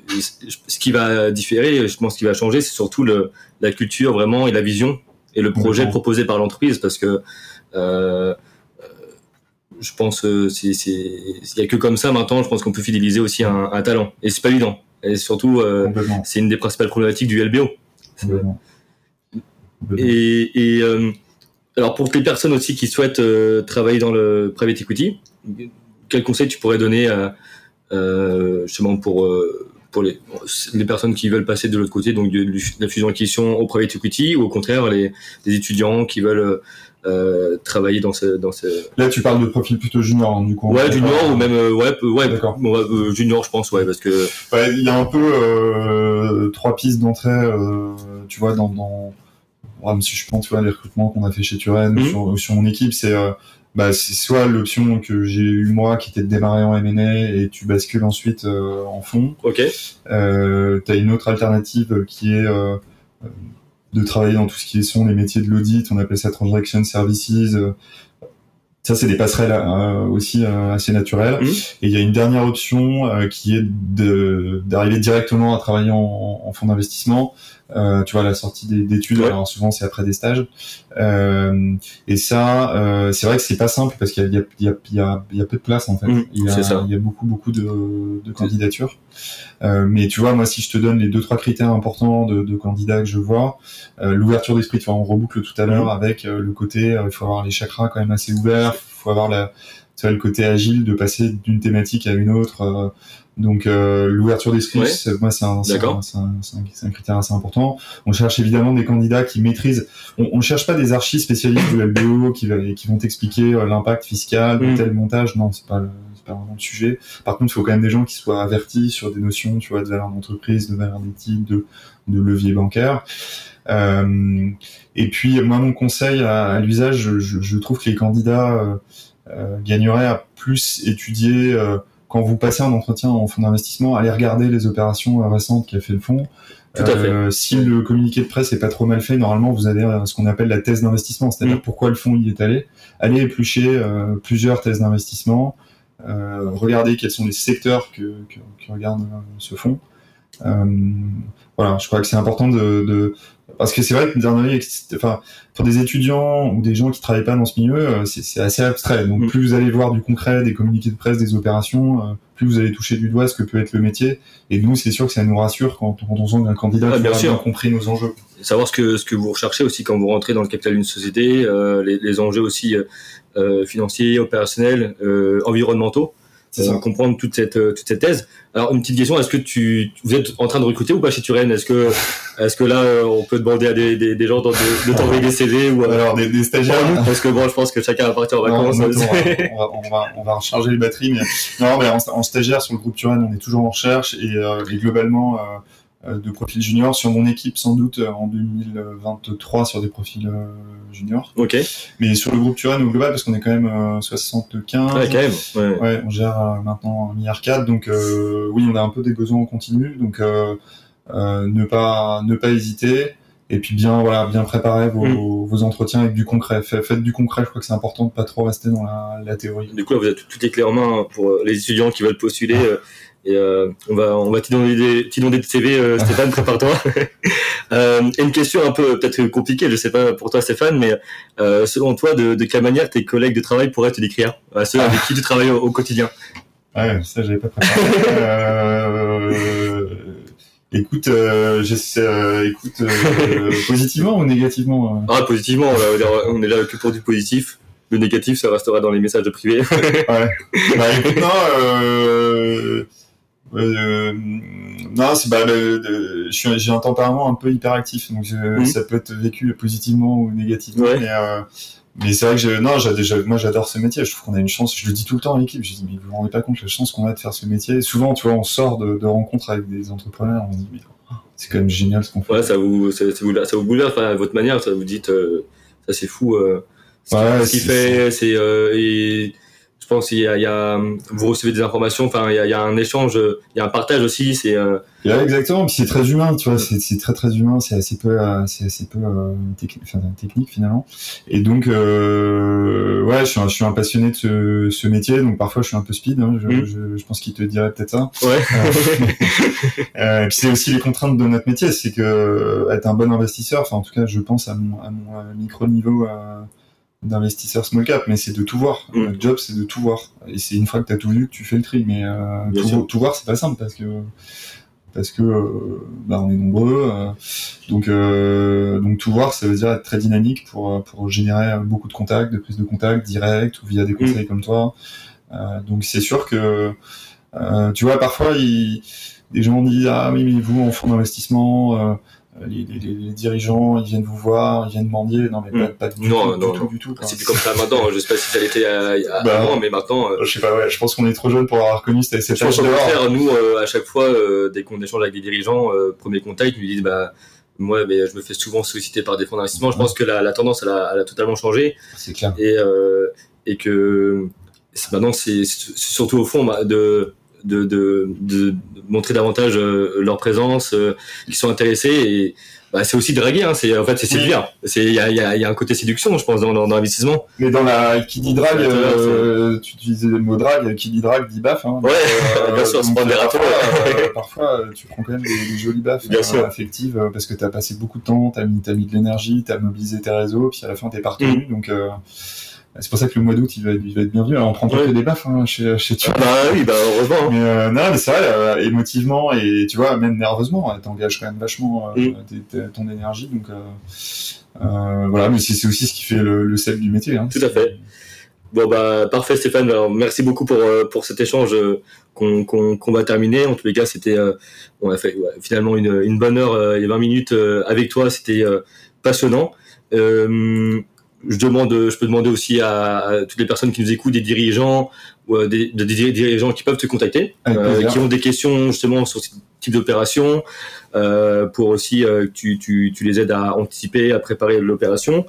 ce qui va différer, je pense, ce qui va changer, c'est surtout le, la culture vraiment et la vision et le projet proposé par l'entreprise, parce que euh, je pense euh, il y a que comme ça maintenant je pense qu'on peut fidéliser aussi un, un talent et c'est pas évident et surtout euh, c'est une des principales problématiques du LBO et, et euh, alors pour les personnes aussi qui souhaitent euh, travailler dans le private equity quel conseil tu pourrais donner à, euh, justement pour euh, pour les, les personnes qui veulent passer de l'autre côté donc de, de la fusion acquisition au private equity ou au contraire les, les étudiants qui veulent euh, travailler dans ce dans ce Là, tu parles de profil plutôt junior, hein, du coup. Ouais, junior ou même euh, ouais, ouais, euh, junior, je pense, ouais, parce que Ouais, il y a un peu trois pistes d'entrée, tu vois, dans, dans même si je pense, tu vois, les recrutements qu'on a fait chez Turen Mhm. sur, sur mon équipe, c'est euh, bah, c'est soit l'option que j'ai eu moi, qui était de démarrer en M&A et tu bascules ensuite euh, en fond. ok, Euh, T'as une autre alternative qui est euh, de travailler dans tout ce qui sont les métiers de l'audit, on appelle ça transaction services. Ça, c'est des passerelles aussi assez naturelles. Mhm. Et il y a une dernière option qui est de- d'arriver directement à travailler en, en fonds d'investissement. Euh, tu vois, la sortie des- d'études, Ouais. alors souvent c'est après des stages. Euh, et ça, euh, c'est vrai que c'est pas simple parce qu'il y y, y, y a peu de place en fait. Mhm, il, y a, ça. il y a beaucoup beaucoup de, de candidatures. Euh, mais tu vois, moi, si je te donne les deux trois critères importants de, de candidats que je vois, euh, l'ouverture d'esprit, tu vois, on reboucle tout à l'heure Mhm. avec euh, le côté, il faut avoir les chakras quand même assez ouverts, il faut avoir la, tu vois, le côté agile de passer d'une thématique à une autre. Donc l'ouverture d'esprit, moi c'est un, c'est un, un, un, critère assez important. On cherche évidemment des candidats qui maîtrisent. On, ne cherche pas des archives spécialistes de LBO qui, qui vont t'expliquer l'impact fiscal de mm. tel montage. Non, c'est pas le, pas vraiment le sujet. Par contre, il faut quand même des gens qui soient avertis sur des notions, tu vois, de valeur d'entreprise, de valeur d'éthique, de, de levier bancaire. Euh, et puis, moi, mon conseil à, l'usage, je, je, trouve que les candidats euh, euh gagneraient à plus étudier euh, quand vous passez un entretien en fonds d'investissement, allez regarder les opérations récentes qu'a fait le fonds. Tout à fait. Euh, si le communiqué de presse est pas trop mal fait, normalement vous avez ce qu'on appelle la thèse d'investissement, c'est-à-dire mm. pourquoi le fonds y est allé. Allez éplucher euh, plusieurs thèses d'investissement, euh, regarder quels sont les secteurs que, que, que regarde ce fonds. voilà, je crois que c'est important de, de, parce que c'est vrai que dernièrement, enfin, pour des étudiants ou des gens qui travaillent pas dans ce milieu, euh, c'est assez abstrait. Donc, mm. plus vous allez voir du concret, des communiqués de presse, des opérations, euh, plus vous allez toucher du doigt ce que peut être le métier. Et nous, c'est sûr que ça nous rassure quand, quand on sent qu'un candidat ah, qui a bien compris nos enjeux. savoir ce que ce que vous recherchez aussi quand vous rentrez dans le capital d'une société, euh, les, les, enjeux aussi euh, financiers, opérationnels, environnementaux. Euh, comprendre toute cette euh, toute cette thèse. Alors une petite question, est-ce que tu vous êtes en train de recruter ou pas chez Turen Est-ce que est-ce que là euh, on peut demander à des, des, des gens de, de t'envoyer des CV ou alors des, des stagiaires Parce que bon, je pense que chacun va partir en vacances. on, va, on, va, on va recharger les batteries, mais non, mais en, stagiaire sur le groupe Turen, on est toujours en recherche et, et globalement euh, de profils juniors sur mon équipe sans doute euh, en 2023 sur des profils euh, juniors. Ok. Mais sur le groupe Turan au global parce qu'on est quand même 75. Ouais, quand même. Ouais. ouais on gère maintenant un milliard 4 donc oui on a un peu des besoins en continu donc ne pas ne pas hésiter et puis bien voilà bien préparer vos, mm. vos entretiens avec du concret faites, du concret je crois que c'est important de pas trop rester dans la, la théorie du coup là, vous êtes tout est clair en main pour les étudiants qui veulent postuler et euh, on va on va t'inonder des CV euh, Stéphane prépare-toi. Euh, une question un peu peut-être compliquée je sais pas pour toi Stéphane mais euh, selon toi de, de, quelle manière tes collègues de travail pourraient te décrire? Ceux avec qui tu travailles au, quotidien. Ouais ça j'avais pas préparé. Euh, écoute positivement ou négativement ah positivement on est là que pour du positif. Le négatif ça restera dans les messages de privé ouais. Bah écoute non euh, non, c'est bah, j'ai un tempérament un peu hyperactif, donc ça peut être vécu positivement ou négativement. Mais, euh, mais c'est vrai que je, non, moi j'adore ce métier. Je trouve qu'on a une chance. Je le dis tout le temps à l'équipe. Je dis mais vous vous rendez pas compte la chance qu'on a de faire ce métier. Souvent, tu vois, on sort de, de rencontres avec des entrepreneurs, on se dit mais oh, c'est quand même génial ce qu'on fait. Ouais, ça vous, ça, vous, ça vous bouleverse enfin, votre manière. Ça vous dites, euh, ça c'est fou. Euh, ce qu'il fait, c'est et pense qu'il y, y a, vous recevez des informations, enfin il y a, il y a un échange, il y a un partage aussi. C'est euh... exactement, puis c'est très humain, tu vois, c'est très très humain, c'est assez peu, c'est assez peu euh, technique, enfin, technique finalement. Et donc euh, ouais, je suis, un, je suis un passionné de ce, ce, métier, donc parfois je suis un peu speed. Hein, je, mm. je, je, pense qu'il te dirait peut-être ça. Ouais. et puis c'est aussi les contraintes de notre métier, c'est que être un bon investisseur, enfin en tout cas je pense à mon, à mon micro niveau. Euh, d'investisseur small cap, mais c'est de tout voir. Mm. Le job, c'est de tout voir. Et c'est une fois que tu as tout vu que tu fais le tri. Mais euh, tout, tout, voir, c'est pas simple parce que parce que euh, bah, on est nombreux. Euh, donc euh, donc tout voir, ça veut dire être très dynamique pour pour générer beaucoup de contacts, de prise de contact direct ou via des conseils mm. comme toi. donc c'est sûr que tu vois parfois il, des gens disent ah oui mais vous en fonds d'investissement euh, les, les, les, dirigeants, ils viennent vous voir, ils viennent mendier. Non, mais pas, pas du, non, tout, non, du tout, du tout. C'est plus comme ça maintenant. Je sais pas si ça l'était bah, avant, mais maintenant. Euh... Je sais pas, ouais. Je pense qu'on est trop jeune pour avoir reconnu cette, je pense faire, nous, euh, à chaque fois, euh, dès qu'on échange avec des dirigeants, euh, premier contact, ils nous disent, bah, moi, mais je me fais souvent solliciter par des fonds d'investissement. Je pense que la, la tendance, elle a, elle a, totalement changé. C'est clair. Et, et que maintenant, c'est surtout au fond bah, de de, de, de, montrer davantage euh, leur présence, euh, ils sont intéressés et bah, c'est aussi draguer. Hein, c'est en fait c'est séduire. C'est il y a, y, a, y a un côté séduction, je pense, dans, dans, dans l'investissement. Mais dans la qui dit drague, euh, tu utilisais le mot drague, qui dit drague dit baf. Hein, ouais, euh, bien sûr, se prendre des râteaux. parfois, tu prends quand même des, des jolies baffes bien sûr. affectives parce que tu as passé beaucoup de temps, tu as mis, as mis de l'énergie, tu as mobilisé tes réseaux, puis à la fin tu es parti. Mm. Donc c'est pour ça que le mois d'août, il va, il va être bienvenu. Alors, on prend pas que des baffes hein, chez, chez tu. Bah oui, bah heureusement. Hein. Mais euh, non, mais c'est vrai, euh, émotivement et tu vois, même nerveusement, t'engages quand même vachement euh, mm. ton énergie. Donc euh, euh, voilà, mais c'est aussi ce qui fait le, le sel du métier. Hein. Tout à fait. Bon bah parfait Stéphane. Alors, merci beaucoup pour pour cet échange qu'on qu'on va terminer. En tous les cas, c'était on a fait finalement une, une bonne heure et 20 minutes avec toi. C'était passionnant. Euh, je demande, je peux demander aussi à, toutes les personnes qui nous écoutent, des dirigeants ou euh, des, dirigeants qui peuvent te contacter, euh, qui ont des questions justement sur ce type d'opération, euh, pour aussi que tu, tu, tu, les aides à anticiper, à préparer l'opération.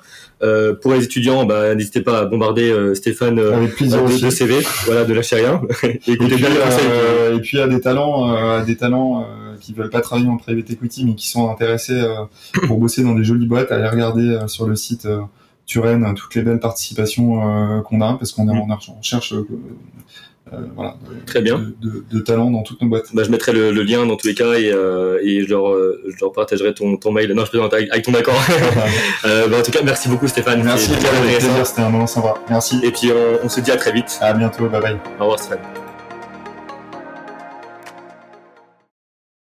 pour les étudiants, bah, n'hésitez pas à bombarder Stéphane de, CV, voilà, de lâcher rien. et, puis, et puis à des talents, à des talents qui veulent pas travailler en private equity mais qui sont intéressés pour bosser dans des jolies boîtes, allez regarder sur le site Turenne, toutes les belles participations euh, qu'on a, parce qu'on est en argent. On cherche euh, euh, voilà, Très bien. De, de, talent dans toutes nos boîtes. Bah, je mettrai le, lien dans tous les cas et, et je, leur, je leur partagerai ton, ton mail. Non, je plaisante avec, avec ton accord. bah, en tout cas, merci beaucoup Stéphane. Merci, c'était un moment sympa. Merci. Et puis on, on, se dit à très vite. À bientôt, bye bye. Au revoir Stéphane.